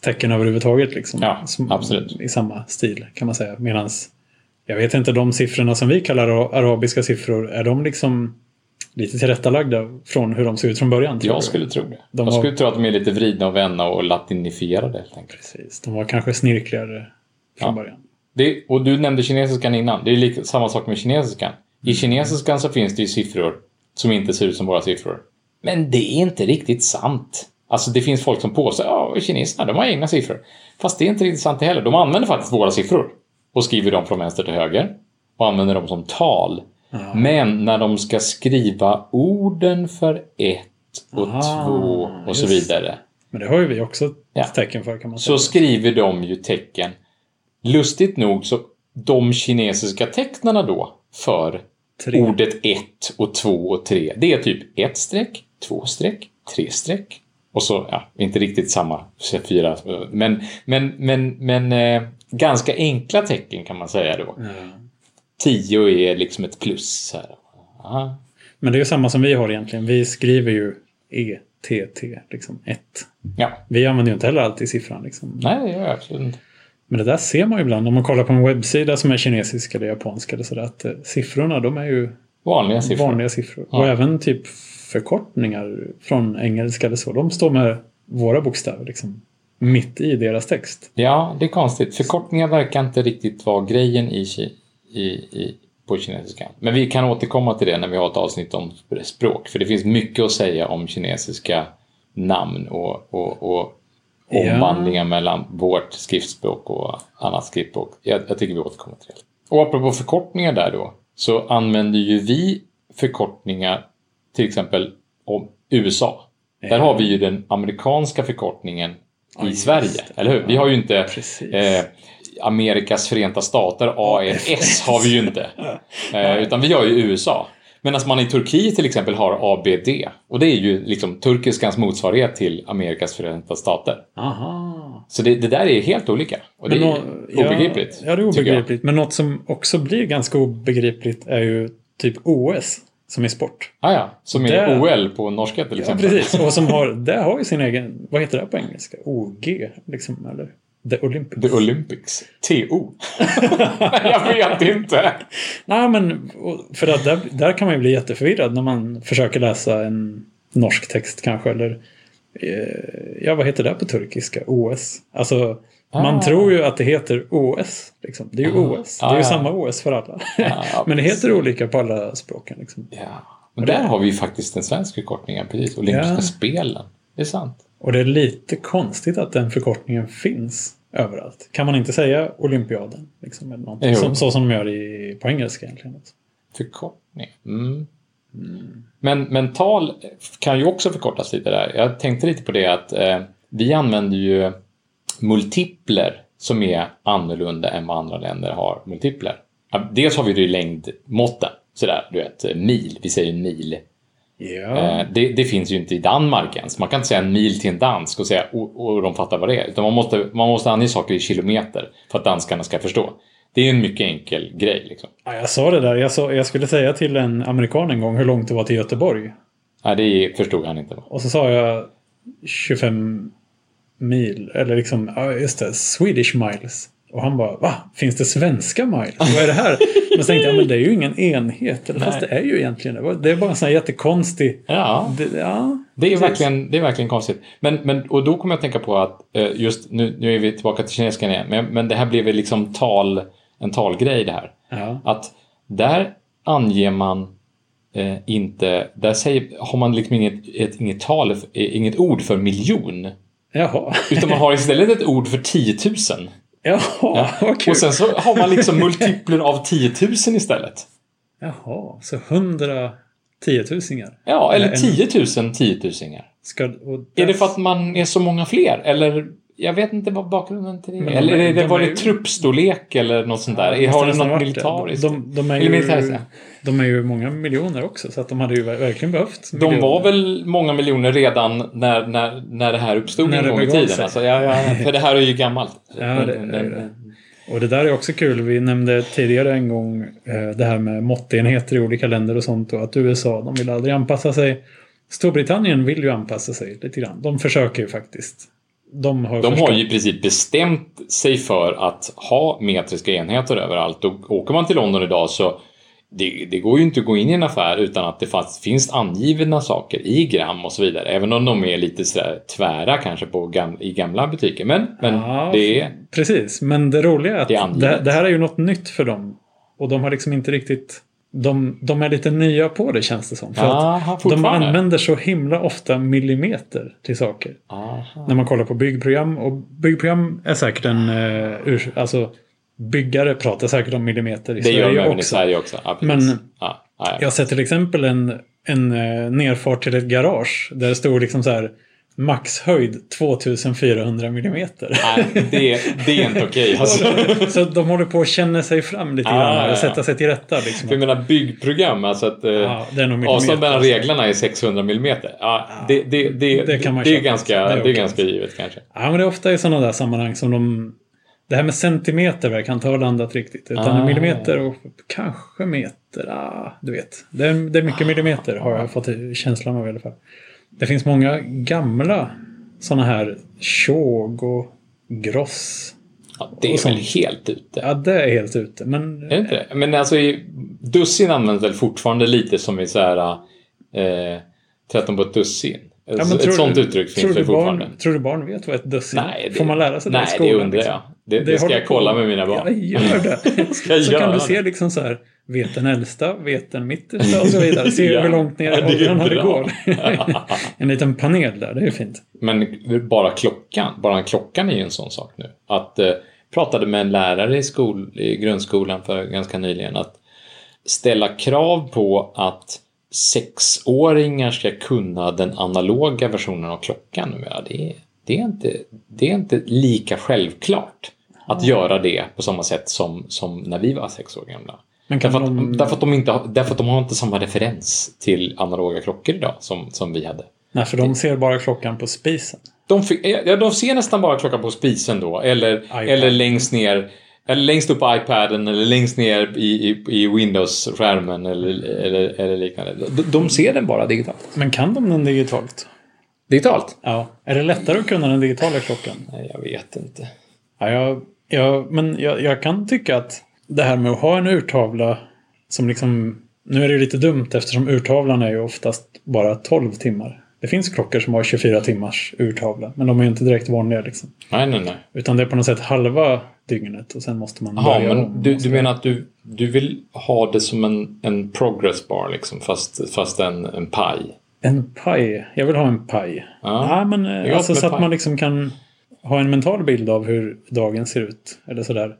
tecken överhuvudtaget. Liksom. Ja, som, absolut. I samma stil kan man säga. Medans, jag vet inte, de siffrorna som vi kallar ara- arabiska siffror, är de liksom lite tillrättalagda från hur de ser ut från början? Jag du? skulle tro det. De jag har- skulle tro att de är lite vridna och vända och latinifierade helt. Precis, de var kanske snirkligare från Ja. början. Det, och du nämnde kinesiskan innan. Det är lika, samma sak med kinesiskan. I kinesiskan så finns det ju siffror som inte ser ut som våra siffror. Men det är inte riktigt sant. Alltså det finns folk som påstår att kineserna de har egna siffror. Fast det är inte riktigt sant det heller. De använder faktiskt våra siffror och skriver dem från vänster till höger och använder dem som tal. Aha. Men när de ska skriva orden för ett och Aha, två och just. så vidare. Men det har ju vi också ja. tecken för kan man säga. Så skriver de ju tecken. Lustigt nog så de kinesiska tecknarna då för tre. ordet ett och två och tre. Det är typ ett streck, två streck, tre streck. Och så, ja, inte riktigt samma fyra. Men, men, men, men eh, ganska enkla tecken kan man säga då. Mm. 10 är liksom ett plus. Här. Aha. Men det är ju samma som vi har egentligen. Vi skriver ju e, liksom ETT, liksom 1. Ja. Vi använder ju inte heller alltid siffran. Liksom. Nej, det gör jag absolut inte. Men det där ser man ju ibland om man kollar på en webbsida som är kinesisk eller japansk eller sådär. Att eh, siffrorna de är ju vanliga siffror. Vanliga siffror. Ja. Och även typ förkortningar från engelska eller så. De står med våra bokstäver liksom mitt i deras text. Ja, det är konstigt. Förkortningar verkar inte riktigt vara grejen i, i, i, på kinesiska. Men vi kan återkomma till det när vi har ett avsnitt om sp- språk. För det finns mycket att säga om kinesiska namn och, och, och Ja. omvandlingar mellan vårt skriftspråk och annat skriftspråk. Jag, jag tycker vi återkommer till det. Och apropå förkortningar där då, så använder ju vi förkortningar till exempel om USA. Där Ja. har vi ju den amerikanska förkortningen i just Sverige, det. eller hur? Vi har ju inte eh, Amerikas förenta stater, AFS, har vi ju inte. Eh, utan vi har ju USA. Medan man i Turkiet till exempel har ABD. Och det är ju liksom turkiskans motsvarighet till Amerikas förenta stater. Aha. Så det, det där är helt olika. Och det Men är nå- obegripligt. Ja, ja, det är obegripligt. Men något som också blir ganska obegripligt är ju typ OS, som är sport. Ah, ja, som är Det- OL på norska till Ja, exempel. precis. Och som har, det har ju sin egen, vad heter det på engelska? OG, liksom, eller? The Olympics. The Olympics. TO. jag vet inte. Nej, men för att där, där kan man ju bli jätteförvirrad när man försöker läsa en norsk text kanske. Eller, eh, ja, vad heter det på turkiska? OS. Alltså, man Ah. tror ju att det heter OS. Liksom. Det är ju Ah. OS. Det är ju Ah, ja. samma OS för alla. Ja, men det heter olika på alla språken. Liksom. Ja. Men där har vi ju faktiskt en svensk förkortning, ja, precis. Olympiska Ja. spelen. Det är sant. Och det är lite konstigt att den förkortningen finns överallt. Kan man inte säga olympiaden? Liksom, eller Jo. som, så som de gör i, på engelska egentligen. Förkortning. Mm. Men, men tal kan ju också förkortas lite där. Jag tänkte lite på det att eh, vi använder ju multipler som är annorlunda än vad andra länder har multipler. Dels har vi det i längdmåtten. Sådär, du vet, mil. Vi säger mil. Ja. Eh, det, det finns ju inte i Danmark ens. Man kan inte säga en mil till en dansk och, säga, och, och de fattar vad det är. Utan man måste, man måste ange saker i kilometer för att danskarna ska förstå. Det är en mycket enkel grej. Liksom. Ja, jag sa det där. Jag, sa, jag skulle säga till en amerikan en gång hur långt det var till Göteborg. Nej, det förstod han inte. Och så sa jag 25 mil. Eller liksom, ja just det, Swedish miles. Och han bara, va? Finns det svenska miles? Vad är det här? Men så tänkte jag, men det är ju ingen enhet. Eller fast det är ju egentligen det. Det är bara en sån här jättekonstig... Ja, Det, ja, det är, verkligen, det är verkligen konstigt. Men, men, och då kommer jag att tänka på att eh, just nu, nu är vi tillbaka till kinesiskan igen. Men, men det här blev liksom tal, en talgrej det här. Ja. Att där anger man eh, inte, där säger, har man liksom inget, ett, inget tal, inget ord för miljon. Jaha. Utan man har istället ett ord för 10 000. Jaha, Ja. vad kul. Och sen så har man liksom multipler av 10 000 istället. Jaha, så hundra tiotusingar? Ja, eller Eller 10 000 10 000 Ska, och Är det för att man är så många fler? Eller jag vet inte vad bakgrunden till det Men är. de Eller är det, de var det ju- truppstorlek eller något sånt där? Ja, har det något militariskt? De, de, är ju, militäriskt, ja. de är ju många miljoner också, så att de hade ju ver- verkligen behövt De miljoner. var väl många miljoner redan när, när, när det här uppstod När en gång i tiden. Alltså, ja, ja, för det här är ju gammalt. Ja, det- det. Och det där är också kul. Vi nämnde tidigare en gång eh, det här med måttenheter i olika länder och sånt och att USA, de vill aldrig anpassa sig. Storbritannien vill ju anpassa sig lite grann. De försöker ju faktiskt. De har, De har ju i princip bestämt sig för att ha metriska enheter överallt. Och åker man till London idag så det, det går ju inte att gå in i en affär utan att det fast, finns angivna saker i gram och så vidare. Även om de är lite sådär tvära kanske på gam, i gamla butiker. Men, men Ja, det är... Precis, men det roliga är att Det är det, det här är ju något nytt för dem. Och de har liksom inte riktigt... De, de är lite nya på det känns det som. För Aha, att de använder så himla ofta millimeter till saker. Aha. När man kollar på byggprogram. Och byggprogram är säkert en... Uh, alltså, byggare pratar säkert om millimeter i Det gör de Sverige i också. Sverige också. Ja. Men- ja, ja. Jag har sett till exempel en, en uh, nerfart till ett garage. Där det stod liksom så här maxhöjd 2400 millimeter. Nej, det, det är inte okej. Alltså. Så de håller på att känna sig fram lite Ah, grann ja. och sätta sig till rätta. Liksom. För jag menar byggprogram, alltså att eh, Ja, avstånd mellan reglarna är 600 millimeter. Ja, det, det, det, det kan man det är ganska, Det är det är ganska givet kanske. Ja, men det är ofta i sådana där sammanhang som de... Det här med centimeter verkar inte ha landat riktigt. Utan Ah. millimeter och kanske meter. Ah, du vet. Det är, det är mycket millimeter har jag fått känslan av i alla fall. Det finns många gamla sådana här tjog och gross. Ja, det är väl helt ute. Ja, det är helt ute. Men Är det inte det? Men alltså dussin används väl fortfarande lite som i så här eh, 13 på ett dussin. Ja, Ett- men tror ett sånt du- uttryck tror finns väl fortfarande. barn, Tror du barn vet vad ett dussin är? Nej, det, Får man lära sig det nej, i skolan? det undrar liksom? jag. Det, det, ska håller jag kolla med mina barn. Ja, gör det. Ska så kan du det? se liksom så här, vet den äldsta, vet den mittersta och så vidare. Se Ja. hur långt ner i åldrarna det går. en liten panel där, det är fint. Men bara klockan, bara klockan är ju en sån sak nu. Att eh, pratade med en lärare i, skol, i grundskolan för ganska nyligen att ställa krav på att sexåringar ska kunna den analoga versionen av klockan numera. Det är, det är inte, det är inte lika självklart att göra det på samma sätt som, som när vi var sex år gamla. Men Därför att, de... därför, att de inte, har- därför att de har inte samma referens till analoga klockor idag som, som vi hade. Nej, för de ser bara klockan på spisen. De, ja, de ser nästan bara klockan på spisen då, eller, iPad. eller längst ner eller längst upp på iPaden eller längst ner i, i, i Windows-skärmen eller, eller, eller liknande. De, de ser den bara digitalt. Men kan de den digitalt? Digitalt? Ja. Är det lättare att kunna den digitala klockan? Nej, jag vet inte. Ja, jag, jag, men jag, jag kan tycka att det här med att ha en urtavla som liksom... Nu är det lite dumt eftersom urtavlan är ju oftast bara 12 timmar. Det finns klockor som har 24 timmars urtavla, men de är ju inte direkt vanliga liksom. Nej, nej, nej. Utan det är på något sätt halva dygnet och sen måste man Jaha, börja om men du, och så du menar att du, du vill ha det som en, en progress bar liksom, fast, fast en, en paj? En paj. Jag vill ha en paj. Ja, Nej, men alltså så att man liksom kan ha en mental bild av hur dagen ser ut. Eller sådär.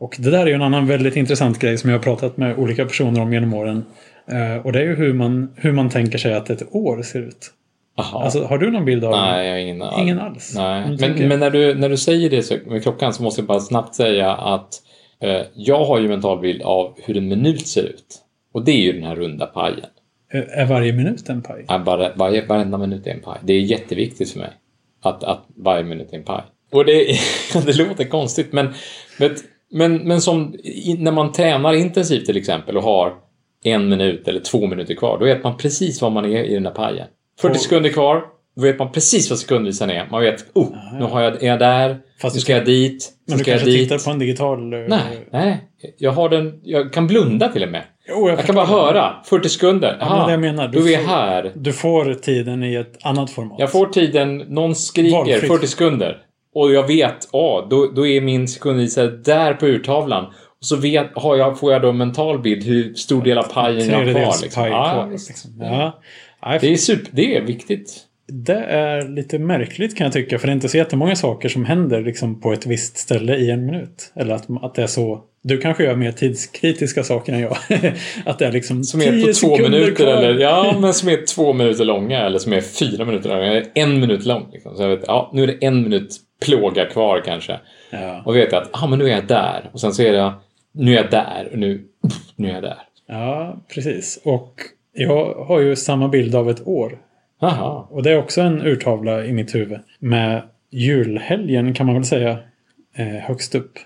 Och det där är ju en annan väldigt intressant grej som jag har pratat med olika personer om genom åren. Eh, och det är ju hur man, hur man tänker sig att ett år ser ut. Jaha. Alltså, har du någon bild av Nej, jag har ingen alls. Ingen alls? Nej. Men, tänker- men när, du, när du säger det så, med klockan så måste jag bara snabbt säga att eh, jag har ju en mental bild av hur en minut ser ut. Och det är ju den här runda pajen. Eh, Är varje minut en paj? Ja, Bara, varje, varenda minut är en paj. Det är jätteviktigt för mig. Att, att varje minut är en paj. Och det, det låter konstigt men, men, men, men som när man tränar intensivt till exempel och har en minut eller två minuter kvar. Då vet man precis var man är i den där pajen. 40 Och- sekunder kvar. Då vet man precis vad sekundvisaren är. Man vet, oh, nu har jag, är jag där. Fast nu du ska jag dit. Men Nu du ska jag kanske dit. tittar på en digital... eh, Nej, nej. Jag har den, jag kan blunda till och med. Jo, Jag kan bara förstår. höra. 40 sekunder. Ja, men det jag menar, du du är får- här. Du får tiden i ett annat format. Jag får tiden, någon skriker Valfritt. 40 sekunder. Och jag vet, ja, då, då är min sekundvisare där på urtavlan. Och så vet, har jag, får jag då en mental bild hur stor del av pajen jag har kvar. Liksom. paj Ja, kvar. visst. Liksom. Ja. Det är super, det är viktigt. Det är lite märkligt kan jag tycka. För det är inte så jättemånga saker som händer liksom på ett visst ställe i en minut. Eller att, att det är så. Du kanske gör mer tidskritiska saker än jag. att det är liksom Som är på 10 två minuter kvar. eller ja, men som är två minuter långa eller som är fyra minuter långa. Eller en minut lång. Liksom. Så jag vet, ja, nu är det en minut plåga kvar kanske. Ja. Och vet jag att, ah, men nu är jag där. Och sen så är det, nu är jag där och nu, nu är jag där. ja, precis. Och jag har ju samma bild av ett år. Aha. Och det är också en urtavla i mitt huvud. Med julhelgen kan man väl säga eh, högst upp.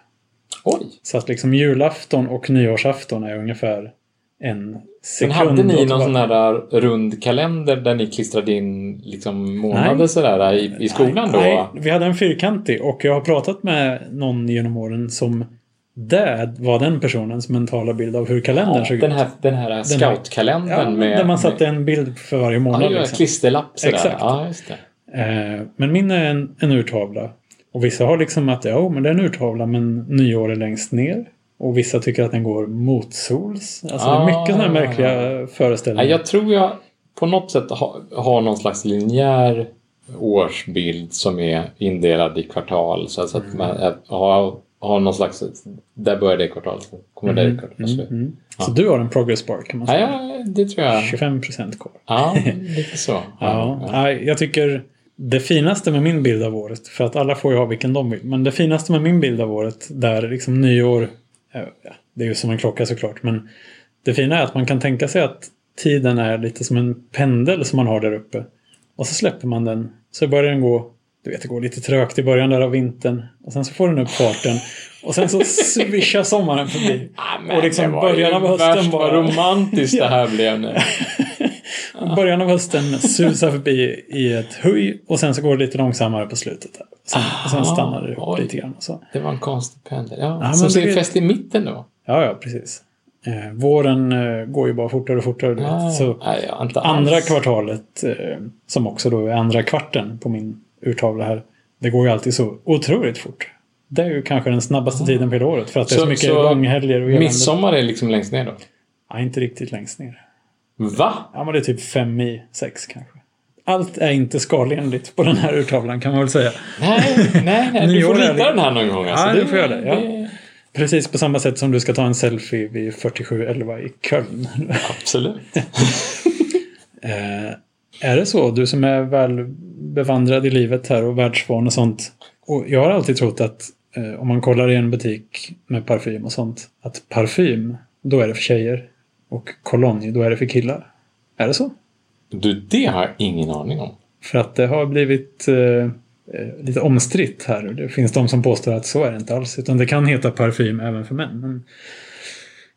Oj! Så att liksom julafton och nyårsafton är ungefär en Men hade ni någon sån där rund kalender där ni klistrade in liksom månader Nej. sådär i, i skolan då? Nej, vi hade en fyrkantig och jag har pratat med någon genom åren som det var den personens mentala bild av hur kalendern Ja, såg den ut. här, den här scoutkalendern Ja, med... där man satte en bild för varje månad. ja, liksom. klisterlapp sådär. Exakt. Ja. Eh, men min är en, en urtavla. Och vissa har liksom att ja, men det är en urtavla men nyår är längst ner. Och vissa tycker att den går motsols. Alltså det är mycket sådana här Ah. märkliga föreställningar. Jag tror jag på något sätt har, har någon slags linjär årsbild som är indelad i kvartal. Så att Mm. man har, har någon slags... Där börjar det kvartalet, kommer det kvartalet. Mm. Så du har en progress bar kan man Ja, säga. ja, det tror jag. 25 procent kvar. Ja, lite så. Ja, nej, jag tycker det finaste med min bild av året, för att alla får ju ha vilken de vill, men det finaste med min bild av året där liksom nyår, ja, det är ju som en klocka såklart, men det fina är att man kan tänka sig att tiden är lite som en pendel som man har där uppe. Och så släpper man den, så börjar den gå, du vet det går lite trögt i början där av vintern, och sen så får den upp farten. Och sen så svischar sommaren förbi. Ja, men och liksom början av hösten värst vad bara... romantiskt det här blev nu. Början av hösten susar förbi i ett höj och sen så går det lite långsammare på slutet. Där. Sen, och sen Ah, stannar det upp lite grann. Så. Det var en konstig pendel. Ja, Ja, ser det- fäst i mitten då. Ja, ja, precis. Eh, våren eh, går ju bara fortare och fortare. Ah, Så nej, andra kvartalet, eh, som också då är andra kvarten på min urtavla här. Det går ju alltid så otroligt fort. Det är ju kanske den snabbaste tiden på hela året. För att det är så, Så- mycket så långhelger och. Midsommar är liksom längst ner då? Ja, inte riktigt längst ner. Va? Ja, men det är typ fem i sex kanske. Allt är inte skalenligt på den här urtavlan kan man väl säga. Nej, nej, nej. Du får rita det- den här någon gång. Alltså. Ja, du får göra det, ja. Precis på samma sätt som du ska ta en selfie vid 4711 i Köln. Absolut. Eh, Är det så? Du som är väl bevandrad i livet här och världsvan och sånt. Och jag har alltid trott att eh, om man kollar i en butik med parfym och sånt. Att parfym, då är det för tjejer. Och kolonj, då är det för killar. Är det så? Du, det har jag ingen aning om. För att det har blivit eh, eh, lite omstritt här. Det finns de som påstår att så är det inte alls. Utan det kan heta parfym även för män. Men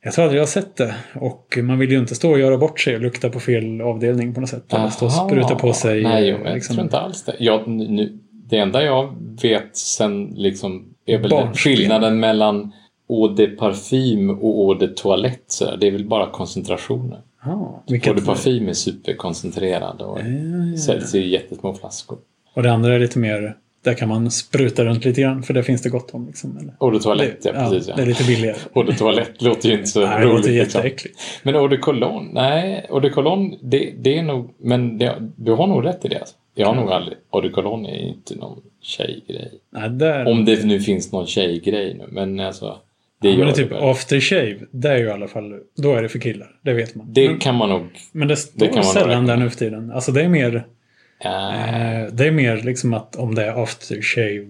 jag tror aldrig jag har sett det. Och man vill ju inte stå och göra bort sig och lukta på fel avdelning på något sätt. Eller stå och spruta på sig. Nej, eh, jag liksom. tror inte alls det. Jag, nu, det enda jag vet sen liksom är väl skillnaden mellan eau de parfym och eau de toilette. Så där. Det är väl bara koncentrationen. Ja, Eau de parfym är superkoncentrerad och ja. säljs i jättesmå flaskor. Och det andra är lite mer, där kan man spruta runt lite grann för det finns det gott om. Liksom, eller? Eau de toilette, ja, ja, precis. det är Ja. lite billigare. Eau de toilette låter ju inte så Nej, det roligt. låter liksom. jätteäckligt. Men eau de cologne, nej, eau de cologne, det, det är nog, men det, du har nog rätt i det. Alltså. Jag har nog aldrig, eau de cologne är inte någon tjejgrej. Nej, där, Om det nu finns någon tjejgrej nu, men alltså. Det ja, men gör det är typ aftershave, det är ju i alla fall, då är det för killar. Det vet man. Det men, kan man nog, men det står kan man nog sällan där nu för tiden. Alltså det är mer, äh, eh, det är mer liksom att om det är aftershave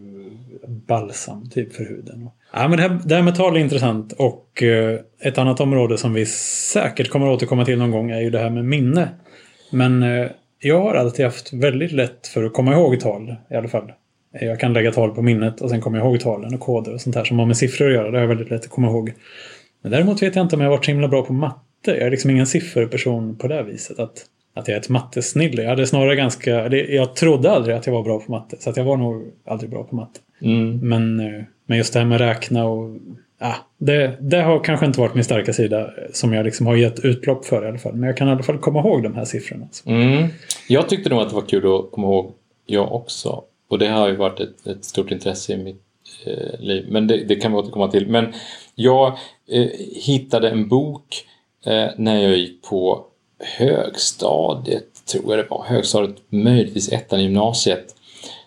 balsam typ för huden. Ja, men det, här, det här med tal är intressant och eh, ett annat område som vi säkert kommer återkomma till någon gång är ju det här med minne. Men eh, jag har alltid haft väldigt lätt för att komma ihåg tal i alla fall. Jag kan lägga tal på minnet och sen kommer jag ihåg talen och koder och sånt här som har med siffror att göra. Det har jag väldigt lätt att komma ihåg. Men däremot vet jag inte om jag varit så himla bra på matte. Jag är liksom ingen sifferperson på det viset. Att, att jag är ett mattesnille. Jag hade snarare ganska... Jag trodde aldrig att jag var bra på matte. Så att jag var nog aldrig bra på matte. mm, Men, eh, men just det här med räkna och... Ja, det, det har kanske inte varit min starka sida som jag liksom har gett utlopp för i alla fall. Men jag kan i alla fall komma ihåg de här siffrorna. Mm. Jag tyckte nog att det var kul att komma ihåg, jag också. Och det har ju varit ett, ett stort intresse i mitt eh, liv. Men det, det kan vi återkomma till. Men jag eh, hittade en bok eh, när jag gick på högstadiet, tror jag det var. Högstadiet, möjligtvis ettan i gymnasiet.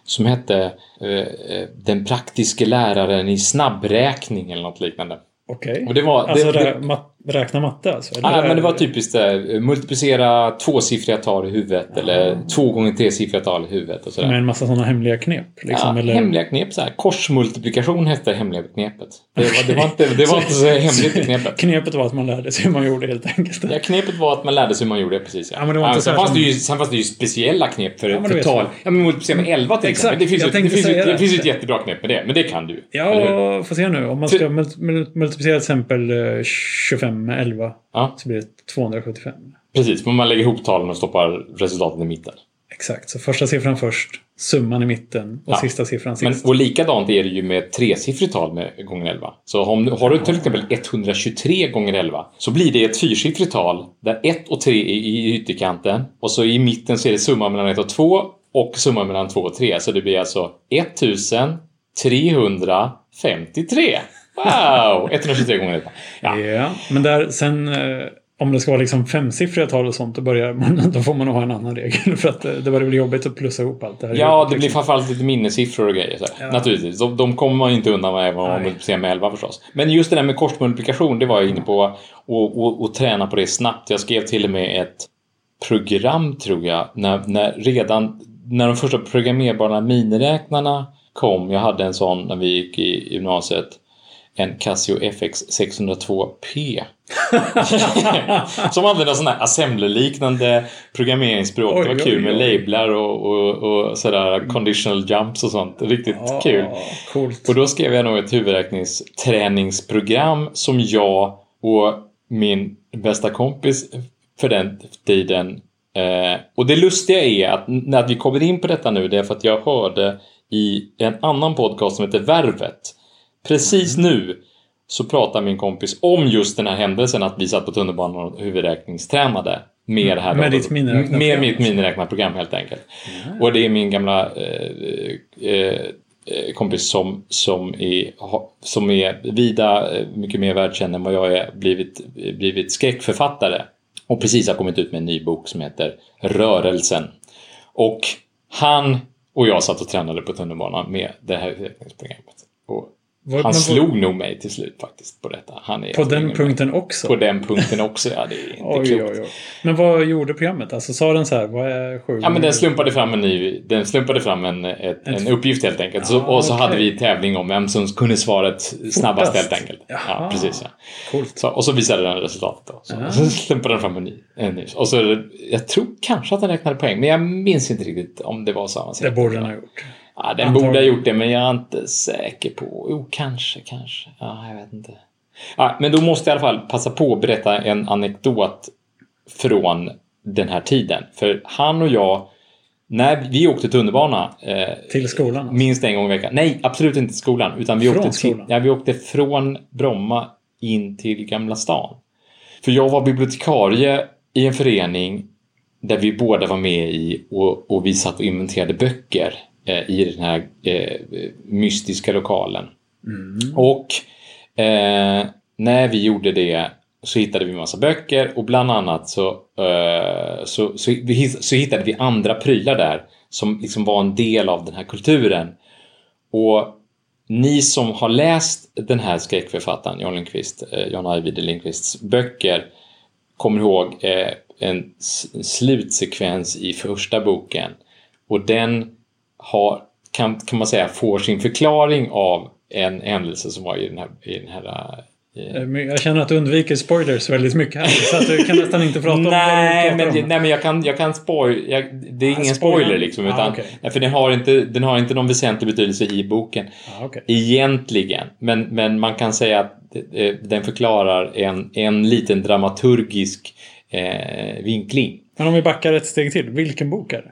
Som hette eh, eh, Den praktiske läraren i snabbräkning eller något liknande. Okej. Och det var... Alltså det, det, mat, Räkna matte alltså? Eller? Ah, men det var typiskt det. Multiplicera tvåsiffriga tal i huvudet ah. eller två gånger tresiffriga tal i huvudet. Och sådär. Med en massa sådana hemliga knep? Liksom, ja, eller? hemliga knep. Så här. Korsmultiplikation hette hemliga knepet. Det var, det var inte, det var så, inte så hemligt i knepet. knepet var att man lärde sig hur man gjorde helt enkelt? Ja, knepet var att man lärde sig hur man gjorde precis. Sen, fanns det ju, speciella knep för, ja, för tal. Ja, men multiplicera med 11 till exempel. Det finns, ju, det, finns ju, det finns ett jättebra knep med det, men det kan du. Ja, får se nu. Om man ska multiplicera till exempel eh, 25 5 med 11 ja. så blir det 275. Precis, men man lägger ihop talen och stoppar resultatet i mitten. Exakt, så första siffran först, summan i mitten och ja. sista siffran sist. Men, och likadant är det ju med tresiffrigt tal med gånger 11. Så om, har du till exempel 123 gånger 11 så blir det ett fyrsiffrigt tal där 1 och 3 är i ytterkanten och så i mitten så är det summan mellan 1 och 2 och summan mellan 2 och 3. Så det blir alltså 1353. Wow! 123 gånger 11. Ja. Ja, men där sen eh, om det ska vara liksom femsiffriga tal och sånt då, börjar man, då får man nog ha en annan regel. För att eh, det var väl jobbigt att plussa ihop allt det här. Ja, det blir liksom. framförallt lite minnesiffror och grejer. Så. Ja. Naturligtvis. De, de kommer man inte undan med även om man multiplicerar med 11 förstås. Men just det där med korsmultiplikation, det var jag inne på. Och, och, och träna på det snabbt. Jag skrev till och med ett program, tror jag, när, när redan när de första programmerbara miniräknarna kom. Jag hade en sån när vi gick i gymnasiet. En Casio FX 602P. Som någon sån här assembler-liknande programmeringsspråk. Oj, det var oj, kul med oj. lablar och, och, och sådär conditional jumps och sånt. Riktigt Ja, kul. Coolt. Och då skrev jag nog ett huvudräkningsträningsprogram som jag och min bästa kompis för den tiden eh, och det lustiga är att när vi kommer in på detta nu det är för att jag hörde i en annan podcast som heter Värvet precis nu så pratar min kompis om just den här händelsen att vi satt på tunnelbanan och huvudräkningstränade med det här Med ditt miniräknarprogram. Med mitt miniräknarprogram helt enkelt. Och det är min gamla eh, eh, kompis som, som, är, som är vida eh, mycket mer världskänd än vad jag är blivit, blivit skräckförfattare. Och precis har kommit ut med en ny bok som heter Rörelsen. Och han och jag satt och tränade på tunnelbanan med det här utvecklingsprogrammet. Och Vad- Han slog nog mig till slut faktiskt på detta. Han är På den punkten också? På den punkten också, ja. Det är inte Oj, klokt. oj, oj. Men vad gjorde programmet? Alltså sa den så här, vad är sju? Ja, men den slumpade fram en ny... Den slumpade fram en, ett, en uppgift helt enkelt. Så, Ah, och så hade vi tävling om vem som kunde svaret snabbast helt enkelt. Ja, Jaha. precis. Ja. Coolt. Så, och så visade den resultatet då. Så, Ah. så slumpade den fram en ny. En ny. Och så, det- jag tror kanske att den räknade poäng, men jag minns inte riktigt om det var så Det avancerat. borde den ha gjort. Ja, den borde ha gjort det, men jag är inte säker på... Jo, kanske, kanske. Ja, jag vet inte. Ja, men då måste jag i alla fall passa på att berätta en anekdot från den här tiden. För han och jag, när vi åkte tunnelbana eh, Till skolan? Alltså. minst en gång i veckan. Nej, absolut inte till skolan. Utan vi Från åkte, till, skolan? ja, vi åkte från Bromma in till Gamla stan. För jag var bibliotekarie i en förening där vi båda var med i och, och vi satt och inventerade böcker eh, i den här eh, mystiska lokalen. Mm. Och eh, när vi gjorde det så hittade vi massa böcker och bland annat så, eh, så, så, så hittade vi andra prylar där som liksom var en del av den här kulturen. Och ni som har läst den här skräckförfattaren John Lindqvist, John Ajvide Lindqvists böcker kommer ihåg en slutsekvens i första boken. Och den har, kan, kan man säga, får sin förklaring av en händelse som var i den här, i den här eh, Eh, Jag känner att du undviker spoilers väldigt mycket här. Så att du kan nästan inte prata om nej, men, om. nej, men jag kan, jag kan spoil... Jag, det är Ah, ingen spoiler. spoiler liksom. Ah, Utan, okej. nej, för den har, inte, den har inte någon väsentlig betydelse i boken. Ja, okej. Egentligen. Men, men man kan säga att eh, den förklarar en, en liten dramaturgisk eh, vinkling. Men om vi backar ett steg till. Vilken bok är det?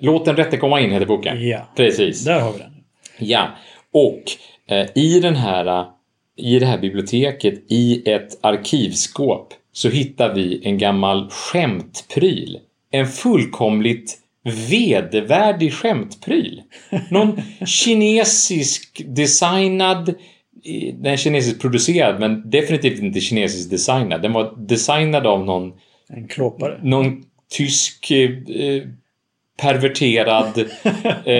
Låt den rätte komma in heter boken. Ja. Precis. Där har vi den. Ja. Och eh, i den här i det här biblioteket i ett arkivskåp så hittar vi en gammal skämtpryl. En fullkomligt vedervärdig skämtpryl. Någon kinesisk designad eh, den är kinesiskt producerad men definitivt inte kinesiskt designad. Den var designad av någon En klåpare. någon tysk eh, eh, perverterad eh,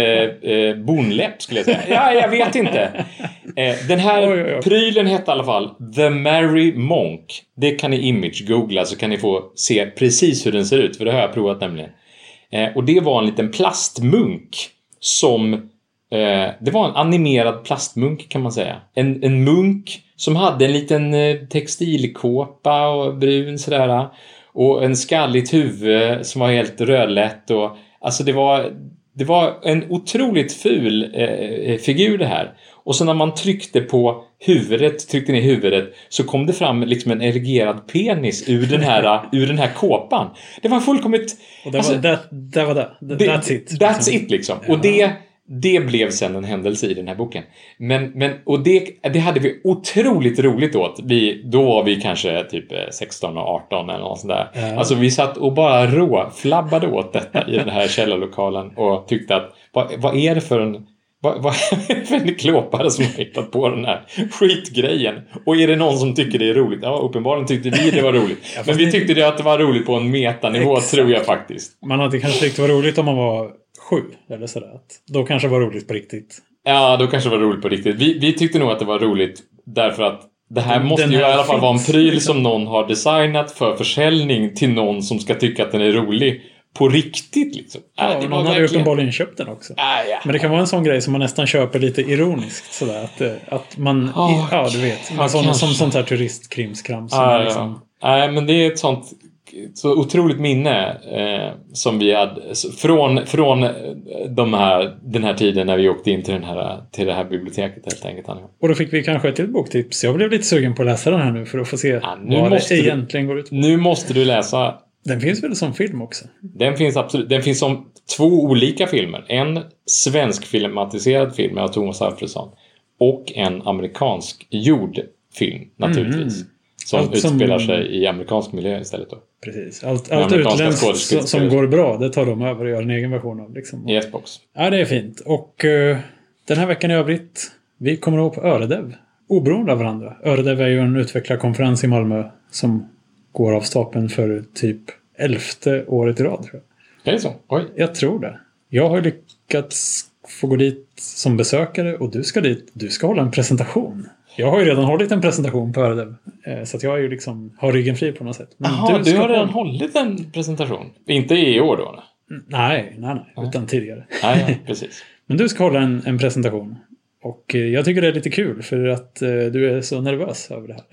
eh, bonläpp skulle jag säga. Ja, jag vet inte. Eh, den här Oj, oj, oj. prylen hette i alla fall The Merry Monk. Det kan ni image-googla så kan ni få se precis hur den ser ut, för det har jag provat nämligen. Eh, och det var en liten plastmunk som eh, det var en animerad plastmunk kan man säga. En, en munk som hade en liten eh, textilkåpa och brun sådär. Och en skalligt huvud som var helt rödlätt och alltså det var det var en otroligt ful eh, figur det här. Och så när man tryckte på huvudet, tryckte ner huvudet, så kom det fram liksom en erigerad penis ur den här, ur den här kåpan. Det var fullkomligt... Och det alltså, var, det, det var det. det- That's it. That's liksom. it liksom. Ja. Och det, det blev sen en händelse i den här boken. Men, men och det, det hade vi otroligt roligt åt. Vi, då var vi kanske typ eh, 16 och 18 eller något sånt där. Ja. Alltså vi satt och bara råflabbade åt detta i den här källarlokalen och tyckte att vad, vad är det för en vad, vad är det för en klåpare som har hittat på den här skitgrejen? Och är det någon som tycker det är roligt? Ja, uppenbarligen tyckte vi det var roligt. Men vi tyckte det att det var roligt på en metanivå, Exakt. tror jag faktiskt. Man hade kanske tyckt det var roligt om man var sju. Eller sådär. Att Då kanske det var roligt på riktigt. Ja, då kanske det var roligt på riktigt. Vi, vi tyckte nog att det var roligt därför att det här måste den ju i här alla fall vara en pryl liksom. som någon har designat för försäljning till någon som ska tycka att den är rolig på riktigt liksom. Ja, Äh, och det någon hade verkligen- uppenbarligen köpt den också. Ah, ja. Men det kan vara en sån grej som man nästan köper lite ironiskt. Sådär, att, eh, att man... Ja, ja, du vet. ja, sån, kanske. som sånt här turistkrimskrams. Ja, liksom, ja. Nej, men det är ett sånt så otroligt minne eh, som vi hade från, från eh, de här, den här tiden när vi åkte in till, den här, till det här biblioteket helt enkelt. Och då fick vi kanske ett till boktips. Jag blev lite sugen på att läsa den här nu för att få se Ja, nu vad måste det du- egentligen går ut på. Nu måste du läsa Den finns väl som film också? Den finns absolut. Den finns som två olika filmer. En svensk filmatiserad film med Thomas Alfredsson och en amerikansk gjord film naturligtvis. Som Allt som- utspelar sig i amerikansk miljö istället då. Precis. Allt, allt utländskt som, går bra, det tar de över och gör en egen version av. Liksom. I Xbox. Ja, det är fint. Och eh, den här veckan i övrigt, vi kommer ihåg på Öredev. Oberoende av varandra. Öredev är ju en utvecklarkonferens i Malmö som går av stapeln för typ elfte året i rad. Tror jag. Är det så? Oj. jag tror det. Jag har lyckats får gå dit som besökare och du ska dit. Du ska hålla en presentation. Jag har ju redan hållit en presentation på Öredev. Eh, så att jag är ju liksom, har ryggen fri på något sätt. Men Jaha, du, ska har redan hålla- hållit en presentation? Inte i år då? Nej, Nej, nej, nej. Utan tidigare. nej, nej precis. Men du ska hålla en, en presentation. Och eh, jag tycker det är lite kul för att eh, du är så nervös över det här.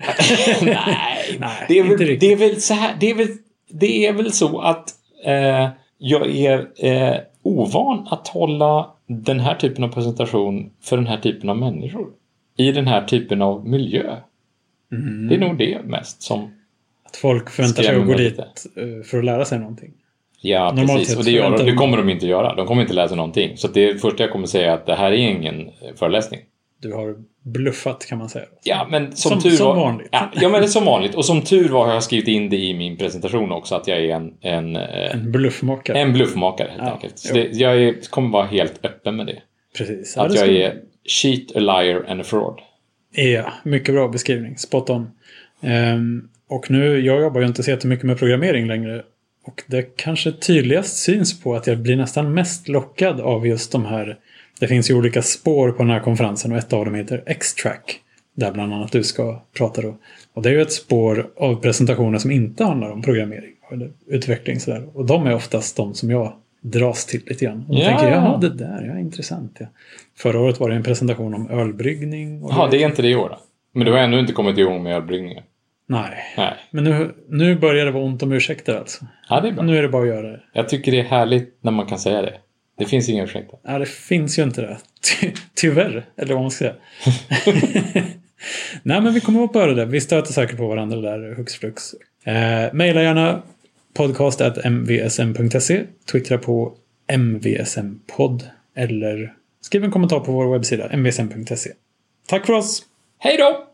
Nej, Nej, det, är inte väl, riktigt. det är väl så här. Det är väl, det är väl så att eh, jag är eh, ovan att hålla den här typen av presentation för den här typen av människor. I den här typen av miljö. Mm. Det är nog det mest som... Att folk förväntar sig att gå dit eh, för att lära sig någonting. Ja, Normalt precis. Och det, gör, de- det de- kommer de inte göra. De kommer inte lära sig någonting. Så det första jag kommer säga är att det här är ingen eh, föreläsning. Du har bluffat kan man säga. Ja, men som, Som- tur som var... vanligt. Ja, ja, men det är som vanligt. Och som tur var har jag skrivit in det i min presentation också att jag är en, en, eh, En bluffmakare. en bluffmakare helt Ja, enkelt. Så det, jag är, kommer vara helt öppen med det. Precis. Ja, Att det jag är cheat, a liar and a fraud. Ja, mycket bra beskrivning. Spot on. Um, och nu, jag jobbar ju inte så jättemycket med programmering längre. Och det kanske tydligast syns på att jag blir nästan mest lockad av just de här. Det finns ju olika spår på den här konferensen och ett av dem heter X-Track. Där bland annat du ska prata då. Och det är ju ett spår av presentationer som inte handlar om programmering eller utveckling sådär. Och de är oftast de som jag dras till lite grann. Och då Ja. tänker jag, ja det där, ja intressant. Ja. Förra året var det en presentation om ölbryggning. Jaha, det är inte det i år då? Men du har ännu inte kommit igång med ölbryggningen? Nej. Nej. Men nu, nu börjar det vara ont om ursäkter alltså. Ja, det är bra. Nu är det bara att göra det. Jag tycker det är härligt när man kan säga det. Det finns inga ursäkter. Ja, det finns ju inte det. Ty tyvärr, eller vad man ska säga. Nej, men vi kommer upp på det. Vi stöter säkert på varandra där, hux flux. Eh, maila gärna podcast.mvsm.se. Twittra på mvsmpodd. Eller skriv en kommentar på vår webbsida mvsm.se. Tack för oss! Hej då!